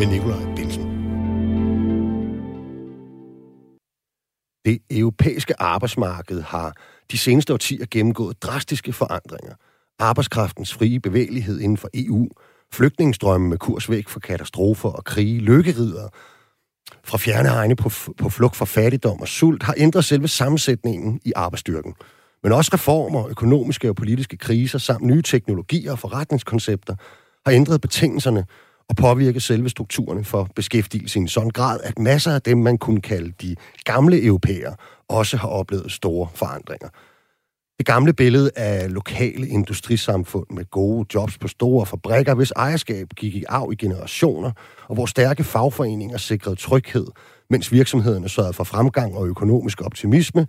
med Nikolaj Bilsen. Det europæiske arbejdsmarked har de seneste årtier gennemgået drastiske forandringer. Arbejdskraftens frie bevægelighed inden for EU, flygtningestrømme med kurs væk fra katastrofer og krige, lykkerider fra fjerne egne på, på flugt fra fattigdom og sult, har ændret selve sammensætningen i arbejdsstyrken. Men også reformer, økonomiske og politiske kriser samt nye teknologier og forretningskoncepter har ændret betingelserne og påvirke selve strukturerne for beskæftigelse i en sådan grad, at masser af dem, man kunne kalde de gamle europæere, også har oplevet store forandringer. Det gamle billede af lokale industrisamfund med gode jobs på store fabrikker, hvis ejerskab gik i arv i generationer, og hvor stærke fagforeninger sikrede tryghed, mens virksomhederne sørgede for fremgang og økonomisk optimisme,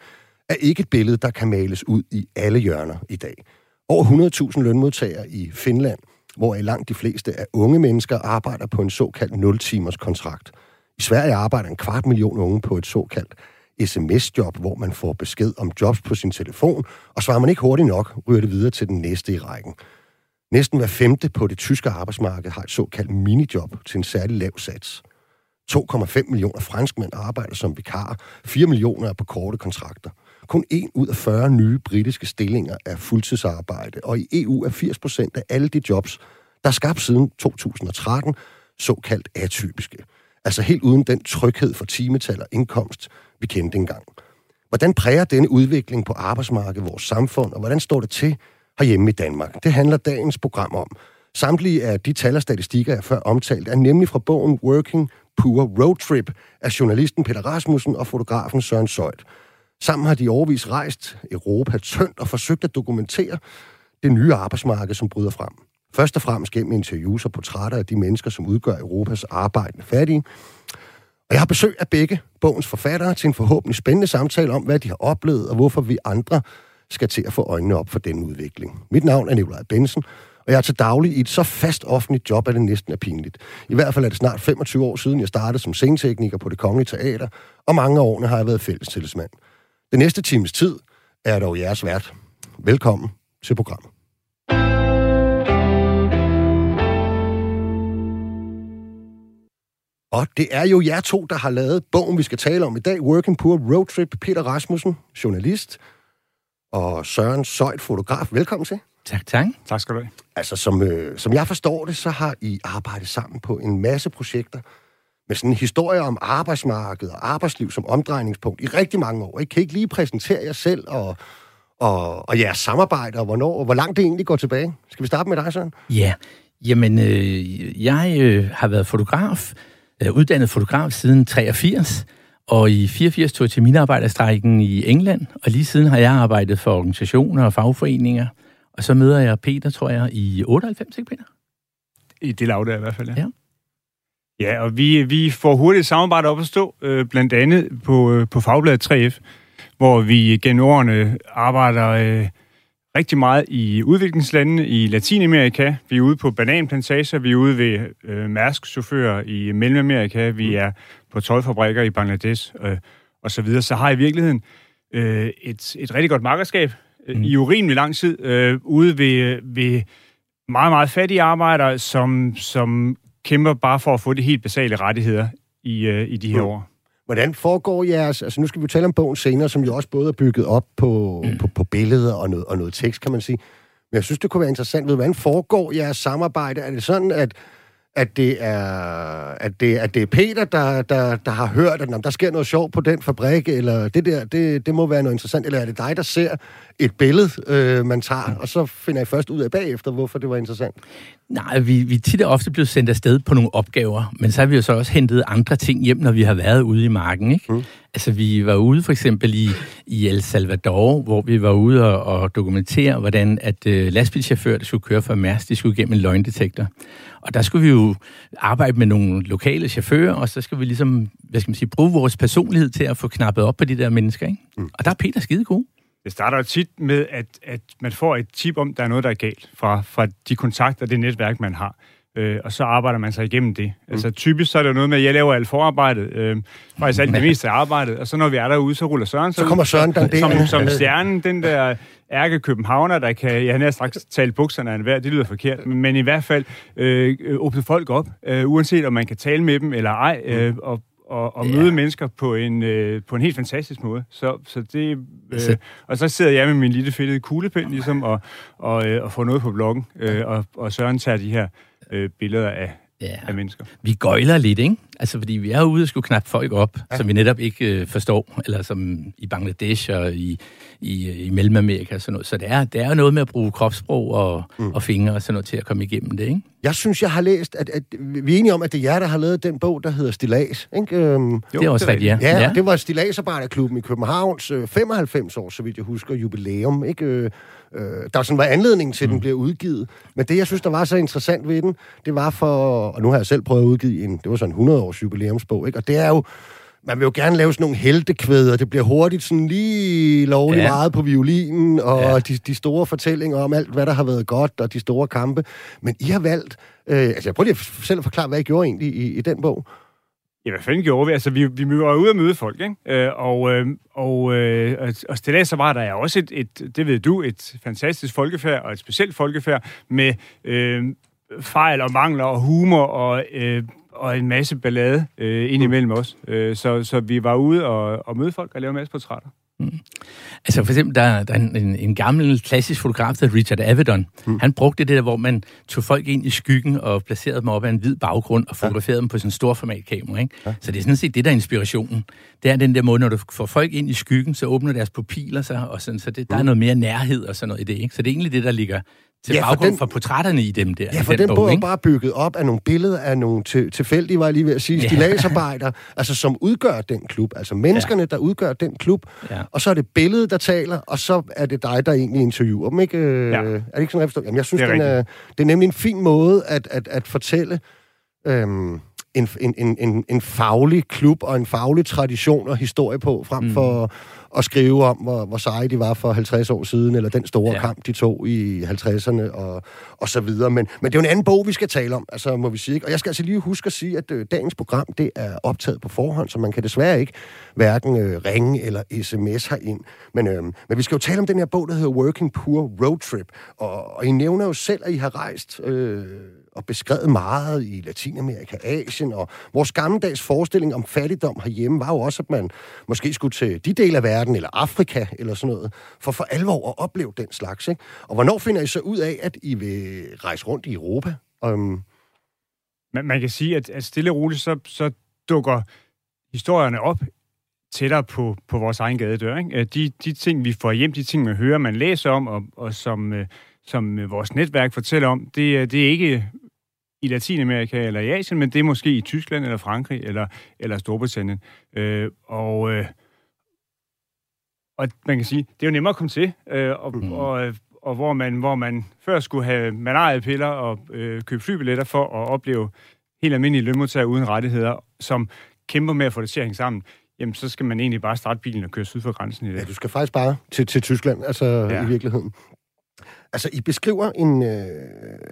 er ikke et billede, der kan males ud i alle hjørner i dag. Over 100.000 lønmodtagere i Finland, hvor langt de fleste af unge mennesker arbejder på en såkaldt 0-timers kontrakt. I Sverige arbejder en kvart million unge på et såkaldt sms-job, hvor man får besked om jobs på sin telefon, og svarer man ikke hurtigt nok, ryger det videre til den næste i rækken. Næsten hver femte på det tyske arbejdsmarked har et såkaldt minijob til en særlig lav sats. 2,5 millioner franskmænd arbejder som vikar, 4 millioner er på korte kontrakter. Kun 1 ud af 40 nye britiske stillinger er fuldtidsarbejde, og i EU er 80 procent af alle de jobs, der er skabt siden 2013, såkaldt atypiske. Altså helt uden den tryghed for timetal og indkomst, vi kendte engang. Hvordan præger denne udvikling på arbejdsmarkedet vores samfund, og hvordan står det til herhjemme i Danmark? Det handler dagens program om. Samtlige af de tal og statistikker, jeg før omtalt, er nemlig fra bogen Working Poor Road Trip af journalisten Peter Rasmussen og fotografen Søren Søjt. Sammen har de overvis rejst Europa tyndt og forsøgt at dokumentere det nye arbejdsmarked, som bryder frem. Først og fremmest gennem interviews og portrætter af de mennesker, som udgør Europas arbejdende fattige. Og jeg har besøg af begge bogens forfattere til en forhåbentlig spændende samtale om, hvad de har oplevet, og hvorfor vi andre skal til at få øjnene op for den udvikling. Mit navn er Nikolaj Bensen, og jeg er til daglig i et så fast offentligt job, at det næsten er pinligt. I hvert fald er det snart 25 år siden, jeg startede som scenetekniker på det Kongelige Teater, og mange af årene har jeg været fællestillidsmand. Den næste times tid er dog jeres vært. Velkommen til programmet. Og det er jo jer to, der har lavet bogen, vi skal tale om i dag. Working Poor Road Trip. Peter Rasmussen, journalist, og Søren Søjt, fotograf. Velkommen til. Tak, tak. Tak skal du have. Altså, som, øh, som jeg forstår det, så har I arbejdet sammen på en masse projekter med sådan en historie om arbejdsmarkedet og arbejdsliv som omdrejningspunkt i rigtig mange år. I kan ikke lige præsentere jer selv og, og, og jeres samarbejde, og hvornår, og hvor langt det egentlig går tilbage. Skal vi starte med dig, Søren? Ja, jamen, øh, jeg øh, har været fotograf, øh, uddannet fotograf siden 83, og i 84 tog jeg til minarbejderstrækken i England, og lige siden har jeg arbejdet for organisationer og fagforeninger, og så møder jeg Peter, tror jeg, i 98, ikke Peter? I det lav der i hvert fald, ja. Ja. Ja, og vi, vi får hurtigt samarbejde op at stå, øh, blandt andet på, øh, på Fagbladet 3F, hvor vi gennem årene arbejder øh, rigtig meget i udviklingslandene i Latinamerika. Vi er ude på bananplantager, vi er ude ved øh, Mærsk-chauffører i Mellemamerika, vi er på tøjfabrikker i Bangladesh øh, og så videre. Så har i virkeligheden øh, et, et rigtig godt markedskab øh, Mm. i urimelig lang tid øh, ude ved, ved meget, meget fattige arbejdere, som, som kæmper bare for at få de helt basale rettigheder i, øh, i de her Mm. år. Hvordan foregår jeres... Altså, nu skal vi tale om bogen senere, som jo også både er bygget op på, mm. på, på billeder og noget, og noget tekst, kan man sige. Men jeg synes, det kunne være interessant ved, hvordan foregår jeres samarbejde? Er det sådan, at, at, det, er, at, det, at det er Peter, der, der, der har hørt, at "Nå, der sker noget sjovt på den fabrik, eller det der, det, det må være noget interessant, eller er det dig, der ser et billede, øh, man tager, og så finder jeg først ud af bagefter, hvorfor det var interessant? Nej, vi, vi er tit og ofte blevet sendt afsted på nogle opgaver, men så har vi jo så også hentet andre ting hjem, når vi har været ude i marken, ikke? Mm. Altså, vi var ude for eksempel i, i El Salvador, hvor vi var ude og, og dokumentere, hvordan at øh, lastbilchauffører, der skulle køre for Mærsk, de skulle igennem en løgndetektor. Og der skulle vi jo arbejde med nogle lokale chauffører, og så skal vi ligesom, hvad skal man sige, bruge vores personlighed til at få knappet op på de der mennesker, ikke? Mm. Og der er Peter skide god. Det starter jo tit med, at, at man får et tip om, der er noget, der er galt fra, fra de kontakter, det netværk, man har. Øh, og så arbejder man sig igennem det. Mm. Altså typisk så er det jo noget med, at jeg laver alt forarbejdet, øh, faktisk alt det meste af arbejdet, og så når vi er derude, så ruller Søren Så kommer Søren som, danderende. som stjernen, den der ærke københavner, der kan, jeg har straks tale bukserne af enhver, det lyder forkert, men i hvert fald øh, åbne folk op, øh, uanset om man kan tale med dem eller ej, øh, og og, og møde ja. mennesker på en, øh, på en helt fantastisk måde. Så, så det, øh, og så sidder jeg med min lille fedtede kuglepind ligesom, og, og, øh, og får noget på bloggen, øh, og, og Søren tager de her øh, billeder af, ja. af mennesker. Vi gøjler lidt, ikke? Altså, fordi vi er ude og skulle knappe folk op, ja. som vi netop ikke øh, forstår, eller som i Bangladesh og i, i, i Mellemamerika og sådan noget. Så det er, det er noget med at bruge kropssprog og, mm. og fingre og sådan noget til at komme igennem det, ikke? Jeg synes, jeg har læst, at, at vi er enige om, at det er jer, der har lavet den bog, der hedder Stilas, ikke? Øhm, jo, det er også rigtigt, ja. ja. Ja, det var Stilasarbejderklubben i Københavns øh, 95 år, så vidt jeg husker, jubilæum, ikke? Øh, øh, der sådan var anledningen til, at den mm. blev udgivet. Men det, jeg synes, der var så interessant ved den, det var for, og nu har jeg selv prøvet at udgive en, det var sådan en 100-års jubilæumsbog, ikke? Og det er jo, man vil jo gerne lave sådan nogle heltekvæder. Det bliver hurtigt sådan lige lovligt ja. meget på violinen, og ja. de, de store fortællinger om alt, hvad der har været godt, og de store kampe. Men I har valgt... Øh, altså, jeg prøver lige selv at forklare, hvad I gjorde egentlig i, i den bog. Ja, hvad fanden gjorde vi? Altså, vi, vi var ude at møde folk, ikke? Øh, og, øh, og, øh, og til så var der også et, et, det ved du, et fantastisk folkefærd, og et specielt folkefærd, med øh, fejl og mangler og humor og... Øh, og en masse ballade øh, indimellem os. Øh, så, så vi var ude og, og møde folk og lave en masse portrætter. Mm. Altså for eksempel, der, der er en, en, en gammel klassisk fotograf, der Richard Avedon. Mm. Han brugte det der, hvor man tog folk ind i skyggen og placerede dem op af en hvid baggrund og fotograferede ja. dem på sådan en stor formatkamera. Ikke? Ja. Så det er sådan set det, der er inspirationen. Det er den der måde, når du får folk ind i skyggen, så åbner deres pupiller sig, og sådan, så det, der mm. er noget mere nærhed og sådan noget i det. Ikke? Så det er egentlig det, der ligger til ja, baggrund for, den, for portrætterne i dem der. Ja, for den, den bog er bare bygget op af nogle billeder af nogle til, tilfældige, var jeg lige ved at sige, ja. stilagsarbejder, altså som udgør den klub. Altså menneskerne, ja. der udgør den klub. Ja. Og så er det billedet, der taler, og så er det dig, der egentlig interviewer dem. Ikke? Øh, ja. Er det ikke sådan, jeg Jamen, jeg synes, det er, den er, det er nemlig en fin måde at, at, at fortælle... Øhm, en, en, en, en faglig klub og en faglig tradition og historie på, frem mm. for at skrive om, hvor, hvor seje de var for 50 år siden, eller den store ja. kamp, de tog i 50'erne, og, og så videre. Men, men det er jo en anden bog, vi skal tale om, altså må vi sige. Ikke? Og jeg skal altså lige huske at sige, at øh, dagens program, det er optaget på forhånd, så man kan desværre ikke hverken øh, ringe eller sms herind. Men, øh, men vi skal jo tale om den her bog, der hedder Working Poor Road Trip. Og, og I nævner jo selv, at I har rejst... Øh, og beskrevet meget i Latinamerika, Asien, og vores gammeldags forestilling om fattigdom herhjemme var jo også, at man måske skulle til de dele af verden, eller Afrika, eller sådan noget, for for alvor at opleve den slags. Ikke? Og hvornår finder I så ud af, at I vil rejse rundt i Europa? Um... Man, man kan sige, at, at stille og roligt, så, så dukker historierne op tættere på, på vores egen gadedør. Ikke? Øh, de, de ting, vi får hjem, de ting, man hører, man læser om, og, og som, øh, som vores netværk fortæller om, det, øh, det er ikke i Latinamerika eller i Asien, men det er måske i Tyskland eller Frankrig eller, eller Storbritannien. Øh, og, øh, og man kan sige, det er jo nemmere at komme til, øh, og, mm. og, og hvor, man, hvor man før skulle have malaria-piller og øh, købe flybilletter for at opleve helt almindelige lønmodtagere uden rettigheder, som kæmper med at få det til at hænge sammen, jamen så skal man egentlig bare starte bilen og køre syd for grænsen i dag. Ja, du skal faktisk bare til, til Tyskland, altså ja. i virkeligheden. Altså, I beskriver en... Øh,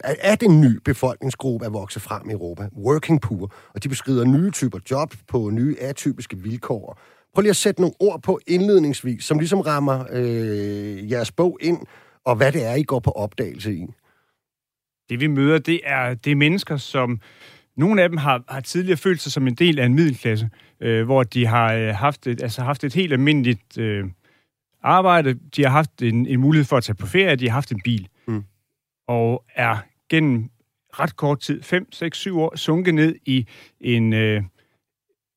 at en ny befolkningsgruppe at vokse frem i Europa. Working poor. Og de beskriver nye typer job på nye atypiske vilkår. Prøv lige at sætte nogle ord på indledningsvis, som ligesom rammer øh, jeres bog ind, og hvad det er, I går på opdagelse i. Det vi møder, det er, det er mennesker, som... Nogle af dem har, har tidligere følt sig som en del af en middelklasse, øh, hvor de har øh, haft, et, altså haft et helt almindeligt... Øh, arbejde, de har haft en, en mulighed for at tage på ferie, de har haft en bil, mm. og er gennem ret kort tid, 5, 6, 7 år, sunket ned i en... Øh,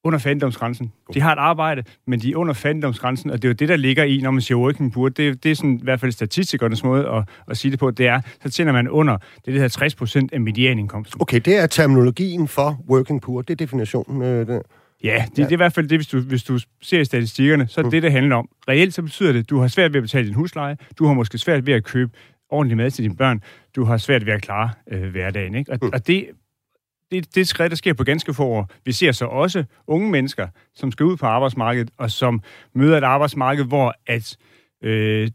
under fattigdomsgrænsen. De har et arbejde, men de er under fattigdomsgrænsen, og det er jo det, der ligger i, når man siger working poor. Det, det er sådan, i hvert fald statistikernes måde at, at sige det på. Det er, så tjener man under det, der hedder 60 procent af medianindkomsten. Okay, det er terminologien for working poor. Det er definitionen. Øh, det. Ja, det, ja. det er i hvert fald det, hvis du, hvis du ser statistikkerne, så er det mm. det, handler om. Reelt så betyder det, at du har svært ved at betale din husleje, du har måske svært ved at købe ordentlig mad til dine børn, du har svært ved at klare øh, hverdagen. Ikke? Og, mm. og det, det, det skridt, der sker på ganske få år. Vi ser så også unge mennesker, som skal ud på arbejdsmarkedet, og som møder et arbejdsmarked, hvor at, øh,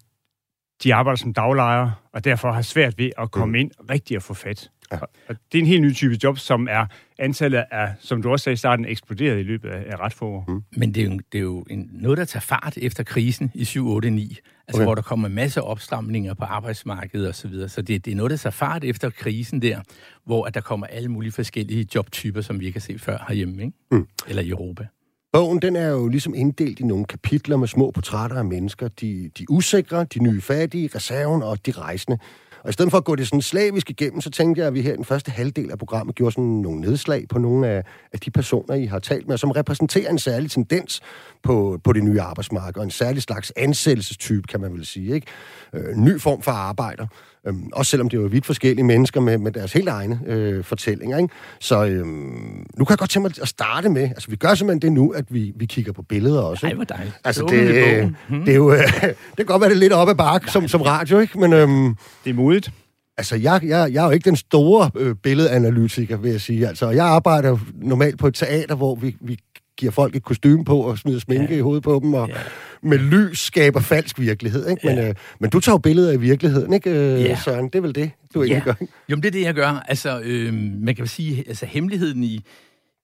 de arbejder som daglejere, og derfor har svært ved at komme mm. ind rigtig og få fat. Ja. Og det er en helt ny type job, som er antallet er, som du også sagde i starten, eksploderet i løbet af, af ret få år. Mm. Men det er jo, det er jo en, noget, der tager fart efter krisen i 7, 8, 9. Altså, okay. hvor der kommer en masse opstramninger på arbejdsmarkedet og så videre. Så det, det er noget, der tager fart efter krisen der, hvor at der kommer alle mulige forskellige jobtyper, som vi ikke har set før herhjemme, ikke? Mm. Eller i Europa. Bogen den er jo ligesom inddelt i nogle kapitler med små portrætter af mennesker. De, de usikre, de nye fattige, reserven og de rejsende. Og i stedet for at gå det sådan slavisk igennem, så tænkte jeg, at vi her i den første halvdel af programmet gjorde sådan nogle nedslag på nogle af, af de personer, I har talt med, som repræsenterer en særlig tendens på, på det nye arbejdsmarked, og en særlig slags ansættelsestype, kan man vel sige. Ikke? Øh, ny form for arbejder. Øhm, også selvom det er jo vidt forskellige mennesker med, med deres helt egne øh, fortællinger. Ikke? Så øhm, nu kan jeg godt tænke mig at starte med, altså vi gør simpelthen det nu, at vi, vi kigger på billeder også. Ikke? Ej, hvor dejligt. Altså det, det, hmm. det, er jo, øh, det kan godt være, det er lidt op ad bakke som, som radio, ikke? Men, øhm, det er modigt. Altså, jeg, jeg, jeg er jo ikke den store øh, billedanalytiker, vil jeg sige. Altså, jeg arbejder normalt på et teater, hvor vi, vi giver folk et kostume på og smider sminke ja. i hovedet på dem, og ja. med lys skaber falsk virkelighed. Ikke? Men, ja. øh, men du tager jo billeder af virkeligheden, ikke, øh, ja. Søren? Det er vel det, du egentlig ja. gør? Jo, det er det, jeg gør. Altså, øh, man kan sige, altså hemmeligheden i,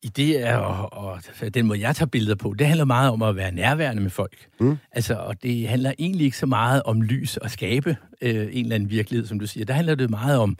i det er, og, og den måde, jeg tager billeder på, det handler meget om at være nærværende med folk. Mm. Altså, og det handler egentlig ikke så meget om lys og skabe øh, en eller anden virkelighed, som du siger. Der handler det meget om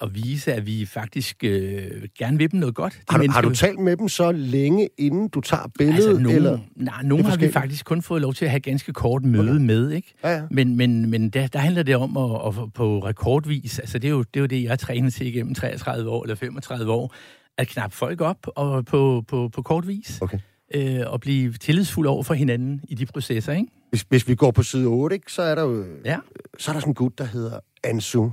at vise, at vi faktisk øh, gerne vil dem noget godt. De har, du, har du talt med dem så længe, inden du tager billedet? Altså, nogen, eller? Nej, nogen har vi faktisk kun fået lov til at have ganske kort møde okay. med, ikke? Ja, ja. Men, men, men der, der handler det om at, at på rekordvis, altså det er, jo, det er jo det, jeg har trænet til igennem 33 år eller 35 år, at knappe folk op og på, på, på kort vis. Okay. Øh, og blive tillidsfuld over for hinanden i de processer, ikke? Hvis, hvis vi går på side 8, ikke, så er der jo ja. så er der sådan en gut, der hedder Ansu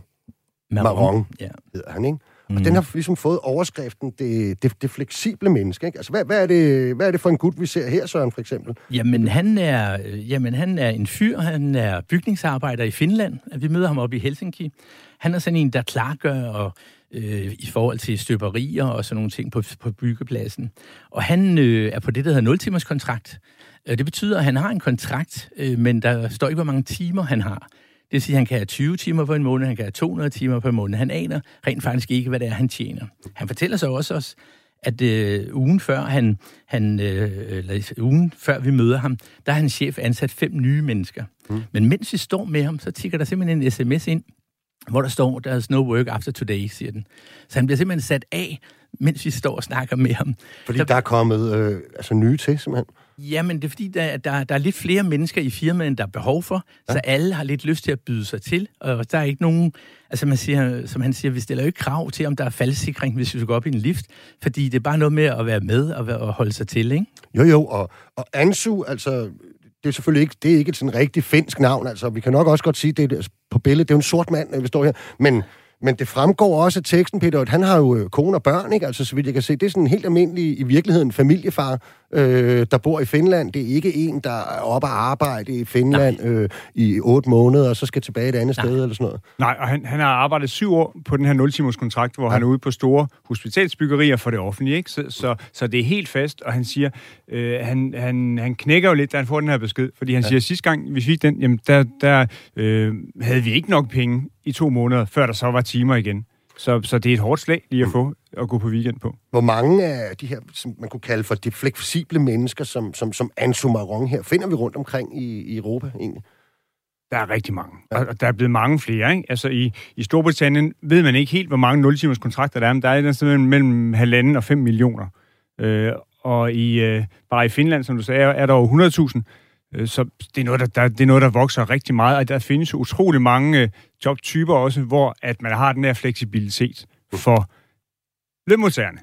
Maron ja. hedder han, ikke? Og mm. den har ligesom fået overskriften det, det, det fleksible menneske. Ikke? Altså, hvad, hvad, er det, hvad er det for en gut, vi ser her, Søren, for eksempel? Jamen han, er, jamen, han er en fyr. Han er bygningsarbejder i Finland. Vi møder ham op i Helsinki. Han er sådan en, der klargør og, øh, i forhold til støberier og sådan nogle ting på, på byggepladsen. Og han øh, er på det, der hedder 0 timers kontrakt. Øh, det betyder, at han har en kontrakt, øh, men der står ikke, hvor mange timer han har. Det vil sige, at han kan have 20 timer på en måned, han kan have 200 timer på en måned. Han aner rent faktisk ikke, hvad det er, han tjener. Han fortæller så også os, at øh, ugen før han, han øh, eller ugen før vi møder ham, der har han chef ansat fem nye mennesker. Mm. Men mens vi står med ham, så tigger der simpelthen en sms ind, hvor der står, there's no work after today, siger den. Så han bliver simpelthen sat af, mens vi står og snakker med ham. Fordi der, der er kommet øh, altså nye til, simpelthen? Jamen, det er fordi, der, der, der er lidt flere mennesker i firmaet, end der er behov for, ja. så alle har lidt lyst til at byde sig til, og der er ikke nogen, altså man siger, som han siger, vi stiller jo ikke krav til, om der er faldsikring, hvis vi skal gå op i en lift, fordi det er bare noget med at være med og, og holde sig til, ikke? Jo, jo, og, og Ansu, altså, det er selvfølgelig ikke, det er ikke et sådan rigtig finsk navn, altså, vi kan nok også godt sige, det er, på billedet, det er jo en sort mand, vi står her, men men det fremgår også af teksten, Peter, at han har jo øh, kone og børn, ikke? Altså, så vidt jeg kan se, det er sådan en helt almindelig, i virkeligheden, familiefar, øh, der bor i Finland. Det er ikke en, der er oppe at arbejde i Finland øh, i otte måneder, og så skal tilbage et andet Nej. sted eller sådan noget. Nej, og han, han har arbejdet syv år på den her 0 kontrakt, hvor ja. han er ude på store hospitalsbyggerier for det offentlige, ikke? Så, så, så det er helt fast, og han siger, øh, han, han, han knækker jo lidt, da han får den her besked, fordi han ja. siger, sidste gang vi fik den, jamen der, der øh, havde vi ikke nok penge i to måneder, før der så var timer igen. Så, så det er et hårdt slag lige at mm. få at gå på weekend på. Hvor mange af de her, som man kunne kalde for de fleksible mennesker, som, som, som Anso Marron her, finder vi rundt omkring i, i Europa egentlig? Der er rigtig mange. Ja. Og der er blevet mange flere. Ikke? Altså i, i Storbritannien ved man ikke helt, hvor mange 0 timers kontrakter der er, men der er et sted mellem halvanden og 5 millioner. Øh, og i, øh, bare i Finland, som du sagde, er der over 100.000. Øh, så det er, noget, der, der, det er noget, der vokser rigtig meget, og der findes utrolig mange øh, jobtyper også, hvor at man har den her fleksibilitet for lønmodtagerne.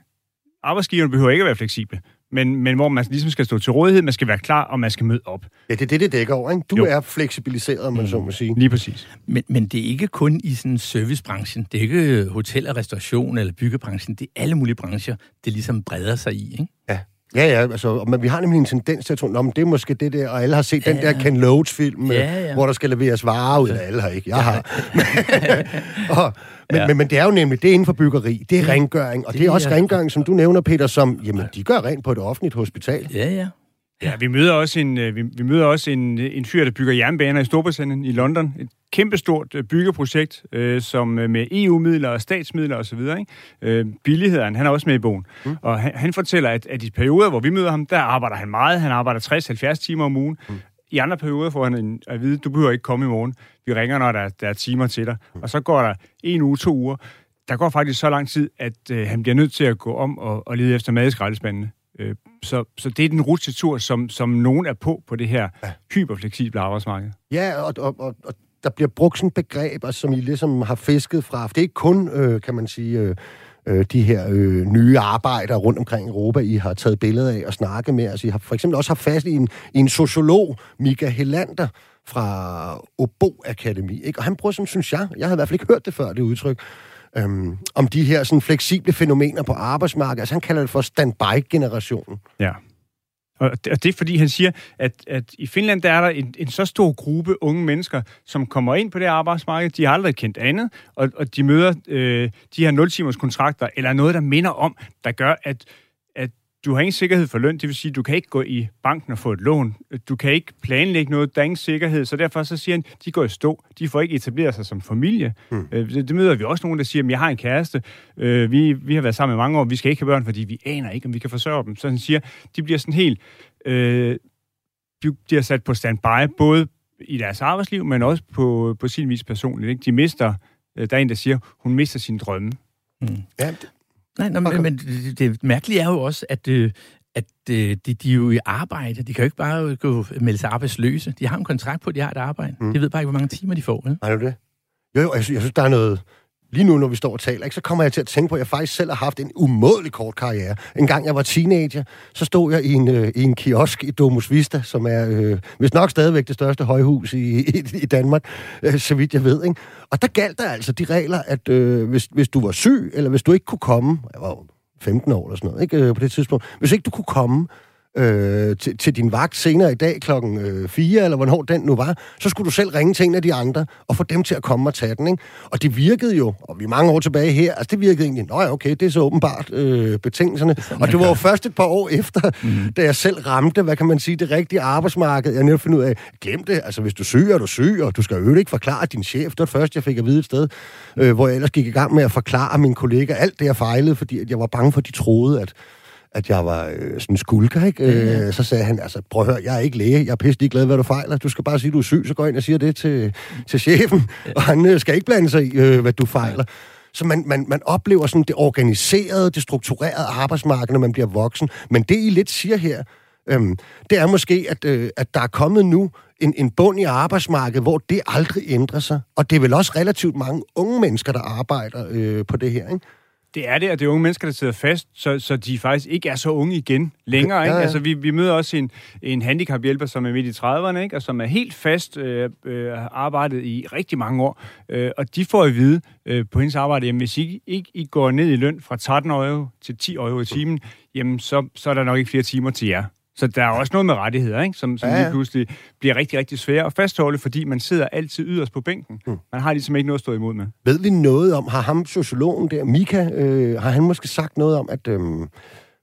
Arbejdsgiverne behøver ikke at være fleksible, men, men hvor man ligesom skal stå til rådighed, man skal være klar, og man skal møde op. Ja, det er det, det dækker over, ikke? Du jo. er fleksibiliseret, om man mm. så må sige. Lige præcis. Men, men det er ikke kun i sådan servicebranchen. Det er ikke hotel- og restauration eller byggebranchen. Det er alle mulige brancher, det ligesom breder sig i, ikke? Ja. Ja, ja, altså, men vi har nemlig en tendens til at tro, at det er måske det der, og alle har set ja, den der Ken Loach-film, ja, ja. hvor der skal leveres varer ud af alle har ikke. Jeg har. og, men, ja. men, men det er jo nemlig, det er inden for byggeri, det er rengøring, og det, det er også ja. rengøring, som du nævner, Peter, som, jamen, de gør rent på et offentligt hospital. Ja, ja. Ja, vi møder også en, øh, vi, vi møder også en, en fyr, der bygger jernbaner i Storbritannien, i London. Et kæmpestort øh, byggeprojekt, øh, som øh, med EU-midler og statsmidler osv. Øh, billigheden, han er også med i bogen. Mm. Og han, han fortæller, at, at i perioder, hvor vi møder ham, der arbejder han meget. Han arbejder 60-70 timer om ugen. Mm. I andre perioder får han en, at vide, du behøver ikke komme i morgen. Vi ringer, når der, der er timer til dig. Mm. Og så går der en uge, to uger. Der går faktisk så lang tid, at øh, han bliver nødt til at gå om og, og lede efter mad i skraldespandene. Øh, så, så det er den rutsjetur, som, som nogen er på på det her ja. hyperfleksible arbejdsmarked. Ja, og, og, og, og der bliver brugt sådan begreb, altså, som I ligesom har fisket fra. For det er ikke kun, øh, kan man sige, øh, øh, de her øh, nye arbejdere rundt omkring i Europa, I har taget billeder af og snakket med. Altså, I har for eksempel også haft fast i en, i en sociolog, Mika Helander, fra Obo Akademi. Ikke? Og han bruger sådan, synes jeg, jeg havde i hvert fald ikke hørt det før, det udtryk, øhm, om de her sådan fleksible fænomener på arbejdsmarkedet. Altså han kalder det for standby-generationen. Ja. Og det, er fordi, han siger, at, at i Finland der er der en, en så stor gruppe unge mennesker, som kommer ind på det arbejdsmarked. De har aldrig kendt andet, og, og de møder øh, de her 0-timers kontrakter, eller noget, der minder om, der gør, at du har ingen sikkerhed for løn, det vil sige, du kan ikke gå i banken og få et lån. Du kan ikke planlægge noget, der er ingen sikkerhed, så derfor så siger han, de går i stå. De får ikke etableret sig som familie. Mm. Det, det møder vi også nogen, der siger, at jeg har en kæreste, øh, vi, vi har været sammen i mange år, vi skal ikke have børn, fordi vi aner ikke, om vi kan forsørge dem. Så han siger, de bliver sådan helt, øh, de bliver sat på standby, både i deres arbejdsliv, men også på, på sin vis personligt. Ikke? De mister, der er en, der siger, hun mister sin drømme. Mm. Ja, Nej, nå, men, men det, det mærkelige er jo også, at, øh, at øh, de, de er jo i arbejde. De kan jo ikke bare gå melde sig arbejdsløse. De har en kontrakt på, at de har et arbejde. Mm. De ved bare ikke, hvor mange timer de får. Vel? Er det det? Jo, jo, jeg synes, jeg synes, der er noget lige nu, når vi står og taler, ikke, så kommer jeg til at tænke på, at jeg faktisk selv har haft en umådelig kort karriere. En gang jeg var teenager, så stod jeg i en, øh, i en kiosk i Domus Vista, som er øh, hvis nok stadigvæk det største højhus i, i, i Danmark, øh, så vidt jeg ved. Ikke? Og der galt der altså de regler, at øh, hvis, hvis du var syg, eller hvis du ikke kunne komme, jeg var 15 år eller sådan noget, ikke, øh, på det tidspunkt, hvis ikke du kunne komme, øh, til, til din vagt senere i dag klokken øh, 4, eller hvornår den nu var, så skulle du selv ringe til en af de andre, og få dem til at komme og tage den. Ikke? Og det virkede jo, og vi er mange år tilbage her, altså det virkede egentlig, nå ja, okay, det er så åbenbart øh, betingelserne. Og det var jo først et par år efter, mm. da jeg selv ramte, hvad kan man sige, det rigtige arbejdsmarked. Jeg netop finde ud af, glem det, altså hvis du syg, er du syg, og du skal jo ikke forklare din chef. Det var først, jeg fik at vide et sted, øh, hvor jeg ellers gik i gang med at forklare mine kollegaer alt det, jeg fejlede, fordi at jeg var bange for, at de troede, at at jeg var øh, sådan en skulker, ikke? Ja, Øh, så sagde han, altså, prøv at høre, jeg er ikke læge, jeg er pisse glad, hvad du fejler. Du skal bare sige, du er syg, så går ind og siger det til, til chefen, og han øh, skal ikke blande sig i, øh, hvad du fejler. Så man, man, man oplever sådan det organiserede, det strukturerede arbejdsmarked, når man bliver voksen. Men det, I lidt siger her, øhm, det er måske, at, øh, at der er kommet nu en, en bund i arbejdsmarkedet, hvor det aldrig ændrer sig. Og det er vel også relativt mange unge mennesker, der arbejder øh, på det her, ikke? Det er det, og det er unge mennesker, der sidder fast, så, så de faktisk ikke er så unge igen længere. Ikke? Ja, ja. Altså, vi, vi møder også en, en handicaphjælper, som er midt i 30'erne, ikke? og som er helt fast øh, øh, arbejdet i rigtig mange år. Øh, og de får at vide øh, på hendes arbejde, at hvis I ikke I går ned i løn fra 13 euro til 10 euro i timen, jamen så, så er der nok ikke flere timer til jer. Så der er også noget med rettigheder, ikke? som, som ja, ja. lige pludselig bliver rigtig, rigtig svære at fastholde, fordi man sidder altid yderst på bænken. Mm. Man har ligesom ikke noget at stå imod med. Ved vi noget om, har ham sociologen der, Mika, øh, har han måske sagt noget om, at... Øh,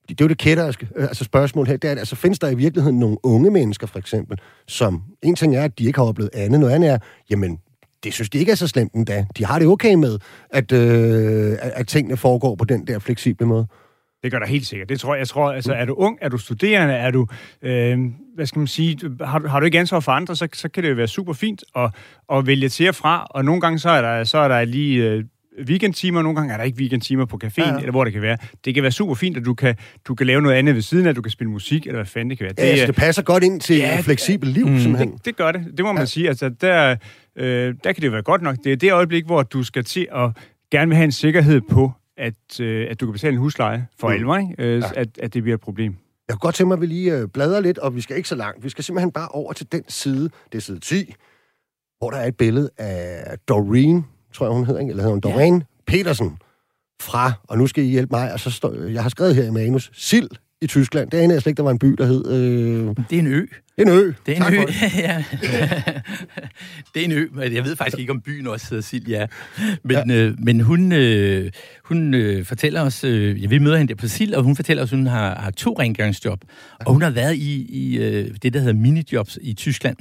det er jo det kætterske øh, altså spørgsmål her, det er, altså findes der i virkeligheden nogle unge mennesker, for eksempel, som, en ting er, at de ikke har oplevet andet, noget andet er, jamen, det synes de ikke er så slemt endda. De har det okay med, at, øh, at tingene foregår på den der fleksible måde. Det gør der helt sikkert. Det tror jeg. Jeg tror, altså, er du ung, er du studerende, er du, øh, hvad skal man sige, har, har du ikke ansvar for andre, så, så kan det jo være super fint at, at vælge til og fra, og nogle gange så er der, så er der lige øh, weekendtimer, nogle gange er der ikke weekendtimer på caféen, ja, ja. eller hvor det kan være. Det kan være super fint, at du kan, du kan lave noget andet ved siden af, du kan spille musik, eller hvad fanden det kan være. Det, ja, altså, det passer godt ind til ja, et fleksibelt liv, mm, simpelthen. Det, det gør det, det må man ja. sige. Altså, der, øh, der kan det være godt nok. Det er det øjeblik, hvor du skal til at gerne vil have en sikkerhed på, at, øh, at du kan betale en husleje for mm. alvor, ikke? Øh, ja. at, at det bliver et problem. Jeg kunne godt tænke mig, at vi lige øh, bladrer lidt, og vi skal ikke så langt. Vi skal simpelthen bare over til den side, det er side 10, hvor der er et billede af Doreen, tror jeg hun hedder, eller hedder hun Doreen ja. Petersen fra, og nu skal I hjælpe mig, altså jeg har skrevet her i manus, Sild i Tyskland. Det anede jeg slet ikke, der var en by, der hed... Øh... Det er en ø. Det er en ø. Det er en ø, ja. det er en ø, men jeg ved faktisk ikke, om byen også hedder Silja. Men, ja. øh, men hun, øh, hun øh, fortæller os, øh, ja, vi møder hende der på Sild, og hun fortæller os, at hun har, har to rengøringsjob. Og hun har været i, i øh, det, der hedder minijobs i Tyskland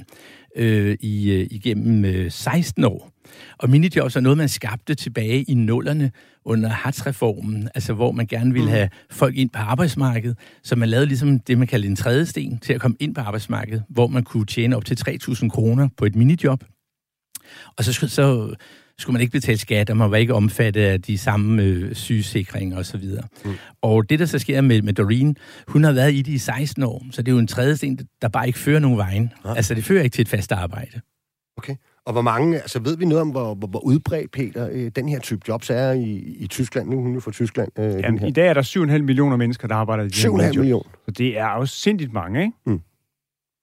øh, i, øh, igennem øh, 16 år. Og minijobs er noget, man skabte tilbage i nullerne under Hartz-reformen, altså hvor man gerne ville mm. have folk ind på arbejdsmarkedet, så man lavede ligesom det, man kalder en tredje sten til at komme ind på arbejdsmarkedet, hvor man kunne tjene op til 3.000 kroner på et minijob. Og så, så skulle man ikke betale skat, og man var ikke omfattet af de samme øh, sygesikringer osv. Mm. Og det, der så sker med, med Doreen, hun har været i det i 16 år, så det er jo en tredje sten, der bare ikke fører nogen vejen. Ja. Altså, det fører ikke til et fast arbejde. Okay. Og hvor mange, altså ved vi noget om, hvor, hvor, hvor udbredt, Peter, øh, den her type jobs er i, i Tyskland? Nu er hun jo fra Tyskland. Øh, Jamen, i dag er der 7,5 millioner mennesker, der arbejder i de 7,5 millioner? Så det er jo sindssygt mange, ikke? Mm.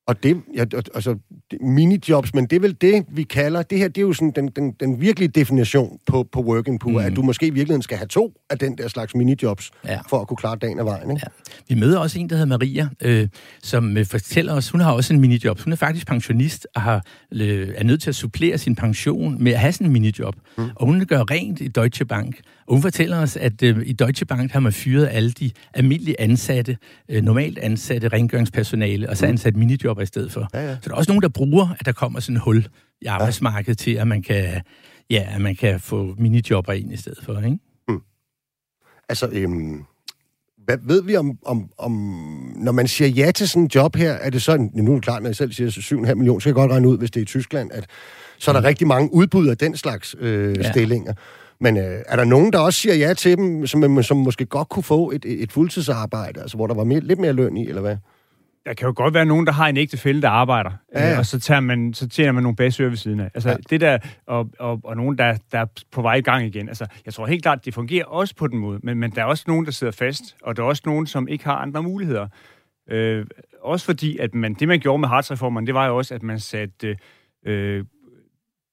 Og det, ja, altså, minijobs, men det er vel det, vi kalder, det her, det er jo sådan den, den, den virkelige definition på, på working poor, mm. at du måske i virkeligheden skal have to af den der slags minijobs, ja. for at kunne klare dagen af vejen, ikke? Ja. Vi møder også en, der hedder Maria, øh, som øh, fortæller os, hun har også en minijob. Hun er faktisk pensionist og har, øh, er nødt til at supplere sin pension med at have sådan en minijob. Mm. Og hun gør rent i Deutsche Bank. Og hun fortæller os, at øh, i Deutsche Bank har man fyret alle de almindelige ansatte, øh, normalt ansatte rengøringspersonale, og så mm. ansat minijobber i stedet for. Ja, ja. Så der er også nogen, der bruger, at der kommer sådan en hul i arbejdsmarkedet ja. til, at man kan, ja, at man kan få minijobber ind i stedet for, ikke? Mm. Altså, øhm, hvad ved vi om, om, om, når man siger ja til sådan en job her, er det sådan, nu er det klart, når jeg selv siger 7,5 millioner, så kan jeg godt regne ud, hvis det er i Tyskland, at så er der mm. rigtig mange udbud af den slags øh, ja. stillinger. Men øh, er der nogen, der også siger ja til dem, som, som måske godt kunne få et, et fuldtidsarbejde, altså hvor der var mere, lidt mere løn i, eller hvad? Der kan jo godt være nogen, der har en ægte fælde, der arbejder, ja, ja. Øh, og så, tager man, så tjener man nogle basører ved siden af. Altså, ja. det der, og, og, og nogen, der, der er på vej i gang igen. Altså, jeg tror helt klart, det fungerer også på den måde, men, men der er også nogen, der sidder fast, og der er også nogen, som ikke har andre muligheder. Øh, også fordi, at man, det man gjorde med hartsreformen, det var jo også, at man satte øh,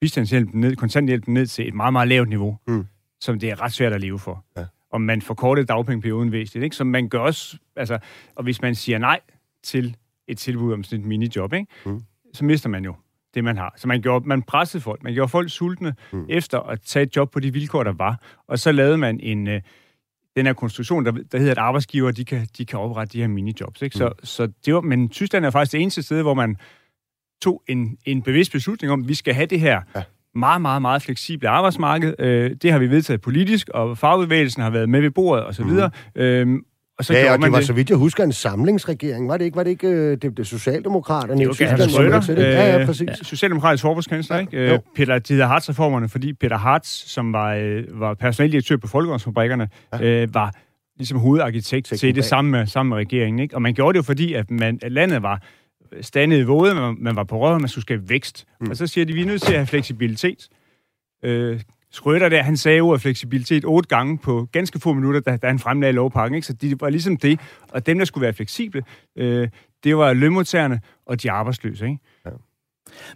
bistandshjælpen ned, kontanthjælpen ned til et meget, meget lavt niveau. Mm som det er ret svært at leve for. Ja. Og man forkorter dagpengeperioden væsentligt, ikke? Så man gør også, altså, og hvis man siger nej til et tilbud om sådan et minijob, ikke? Mm. så mister man jo det, man har. Så man, gjorde, man pressede folk, man gjorde folk sultne mm. efter at tage et job på de vilkår, der var. Og så lavede man en, øh, den her konstruktion, der, der hedder, at arbejdsgiver de kan, de kan oprette de her minijobs. Ikke? Så, mm. så det var, men Tyskland er faktisk det eneste sted, hvor man tog en, en bevidst beslutning om, at vi skal have det her ja meget, meget, meget fleksible arbejdsmarked. Øh, det har vi vedtaget politisk, og fagbevægelsen har været med ved bordet osv. Mm. Øhm, og så ja, og det var det. så vidt jeg husker en samlingsregering. Var det ikke, var det ikke øh, det, det Socialdemokraterne? Det var Gerhard Schröder. Ja, ja, præcis. Ja. Socialdemokratisk forbundskansler, ja, ikke? Øh, Peter, de hedder Hartz-reformerne, fordi Peter Hartz, som var, øh, var personaldirektør på Folkegrundsfabrikkerne, ja. øh, var ligesom hovedarkitekt til det samme med, samme med regeringen. Ikke? Og man gjorde det jo, fordi at, man, at landet var standet i våde, man, man var på rød, man skulle skabe vækst. Mm. Og så siger de, vi er nødt til at have fleksibilitet. Øh, Schröder der, han sagde ordet fleksibilitet otte gange på ganske få minutter, da, da han fremlagde lovpakken. Ikke? Så det var ligesom det. Og dem, der skulle være fleksible, øh, det var lønmodtagerne og de arbejdsløse. Ikke? Ja.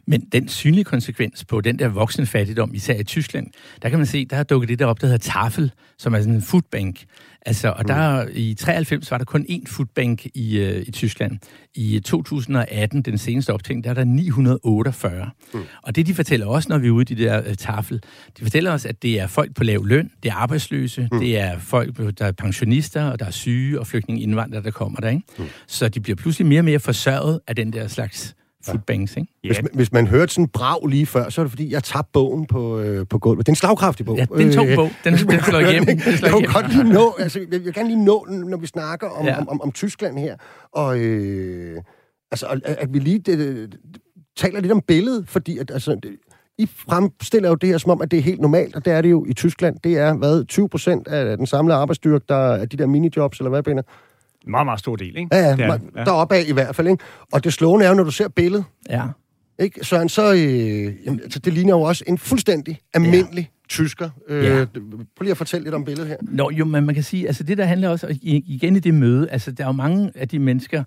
Men den synlige konsekvens på den der voksne fattigdom, især i Tyskland, der kan man se, der har dukket det der op, der hedder Tafel, som er sådan en foodbank. Altså, og der, i 93 var der kun én foodbank i, øh, i Tyskland. I 2018, den seneste optælling, der er der 948. Mm. Og det, de fortæller også, når vi er ude i de der uh, tafel, de fortæller os, at det er folk på lav løn, det er arbejdsløse, mm. det er folk, der er pensionister, og der er syge og flygtninge indvandrere, der kommer der. Ikke? Mm. Så de bliver pludselig mere og mere forsørget af den der slags foodbanks, ikke? Hvis, man, hvis man hørte sådan brag lige før, så er det fordi, jeg tabte bogen på, øh, på gulvet. Det er en slagkraftig bog. Ja, det er en tung øh, bog. Den, den, den slår igennem. Den slår jeg, godt lige nå, altså, jeg, jeg vil gerne lige nå, når vi snakker om, ja. om, om, om Tyskland her. Og øh, altså, at, vi lige det, det, taler lidt om billedet, fordi at, altså, det, I fremstiller jo det her som om, at det er helt normalt, og det er det jo i Tyskland. Det er, hvad, 20 procent af den samlede arbejdsstyrke, der er de der minijobs, eller hvad, Binder? En meget, meget stor del, ikke? Ja, ja, man, ja. deroppe af i hvert fald, ikke? Og det slående er jo, når du ser billedet. Ja. Ikke? Så, så øh, jamen, altså, det ligner jo også en fuldstændig almindelig ja. tysker. Øh, ja. Prøv lige at fortælle lidt om billedet her. Nå, jo, men man kan sige, altså det der handler også, igen i det møde, altså der er jo mange af de mennesker,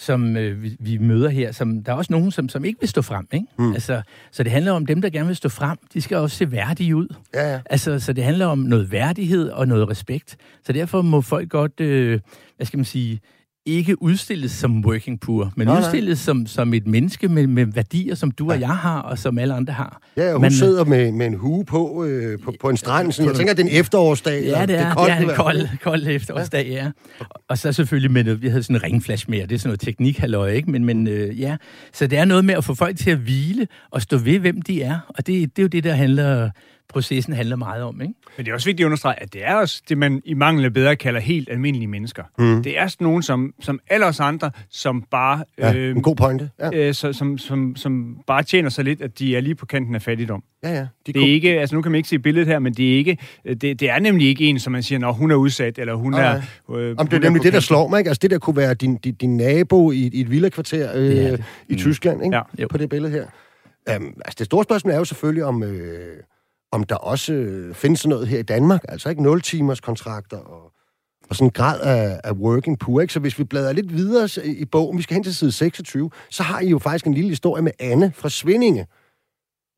som øh, vi, vi møder her, som der er også nogen, som, som ikke vil stå frem. Ikke? Mm. Altså, så det handler om dem, der gerne vil stå frem. De skal også se værdige ud. Ja, ja. Altså, så det handler om noget værdighed og noget respekt. Så derfor må folk godt, øh, hvad skal man sige, ikke udstilles som working poor, men Nej, nej. udstilles som, som et menneske med, med værdier, som du Ja. og jeg har, og som alle andre har. Ja, og hun Men, sidder med, med en hue på, øh, på, på en strand. Sådan, jeg tænker, det er en efterårsdag. Ja, og det er, det koldt er i en hvert fald. kold, kold efterårsdag, ja. Og så selvfølgelig med noget, vi havde sådan en ringflash mere, det er sådan noget teknikhalløj, ikke? Men, men øh, ja, så det er noget med at få folk til at hvile og stå ved, hvem de er. Og det, det er jo det, der handler, processen handler meget om, ikke? Men det er også vigtigt at understrege, at det er også det, man i mangel af bedre kalder helt almindelige mennesker. Mm. Det er sådan nogen som, som alle os andre, som bare... Ja, øh, en god pointe. Ja, øh, så, som, som, som bare tjener så lidt, at de er lige på kanten af fattigdom. ja. ja. De Det er ikke, altså nu kan man ikke se billedet her, men det er ikke, det, det er nemlig ikke en, som man siger, når hun er udsat, eller hun Nej. er... Øh, Om det er nemlig det, der kanten. slår mig, ikke? Altså, det der kunne være din, din, din nabo i, i et villakvarter øh, er det. i Tyskland, ikke? Ja. Jo. På det billede her. Um, altså, det store spørgsmål er jo selvfølgelig, om, øh, om der også øh, findes noget her i Danmark. Altså ikke 0-timers kontrakter og, og sådan en grad af, af working poor, ikke? Så hvis vi bladrer lidt videre i bogen, vi skal hen til side 26, så har I jo faktisk en lille historie med Anne fra Svindinge.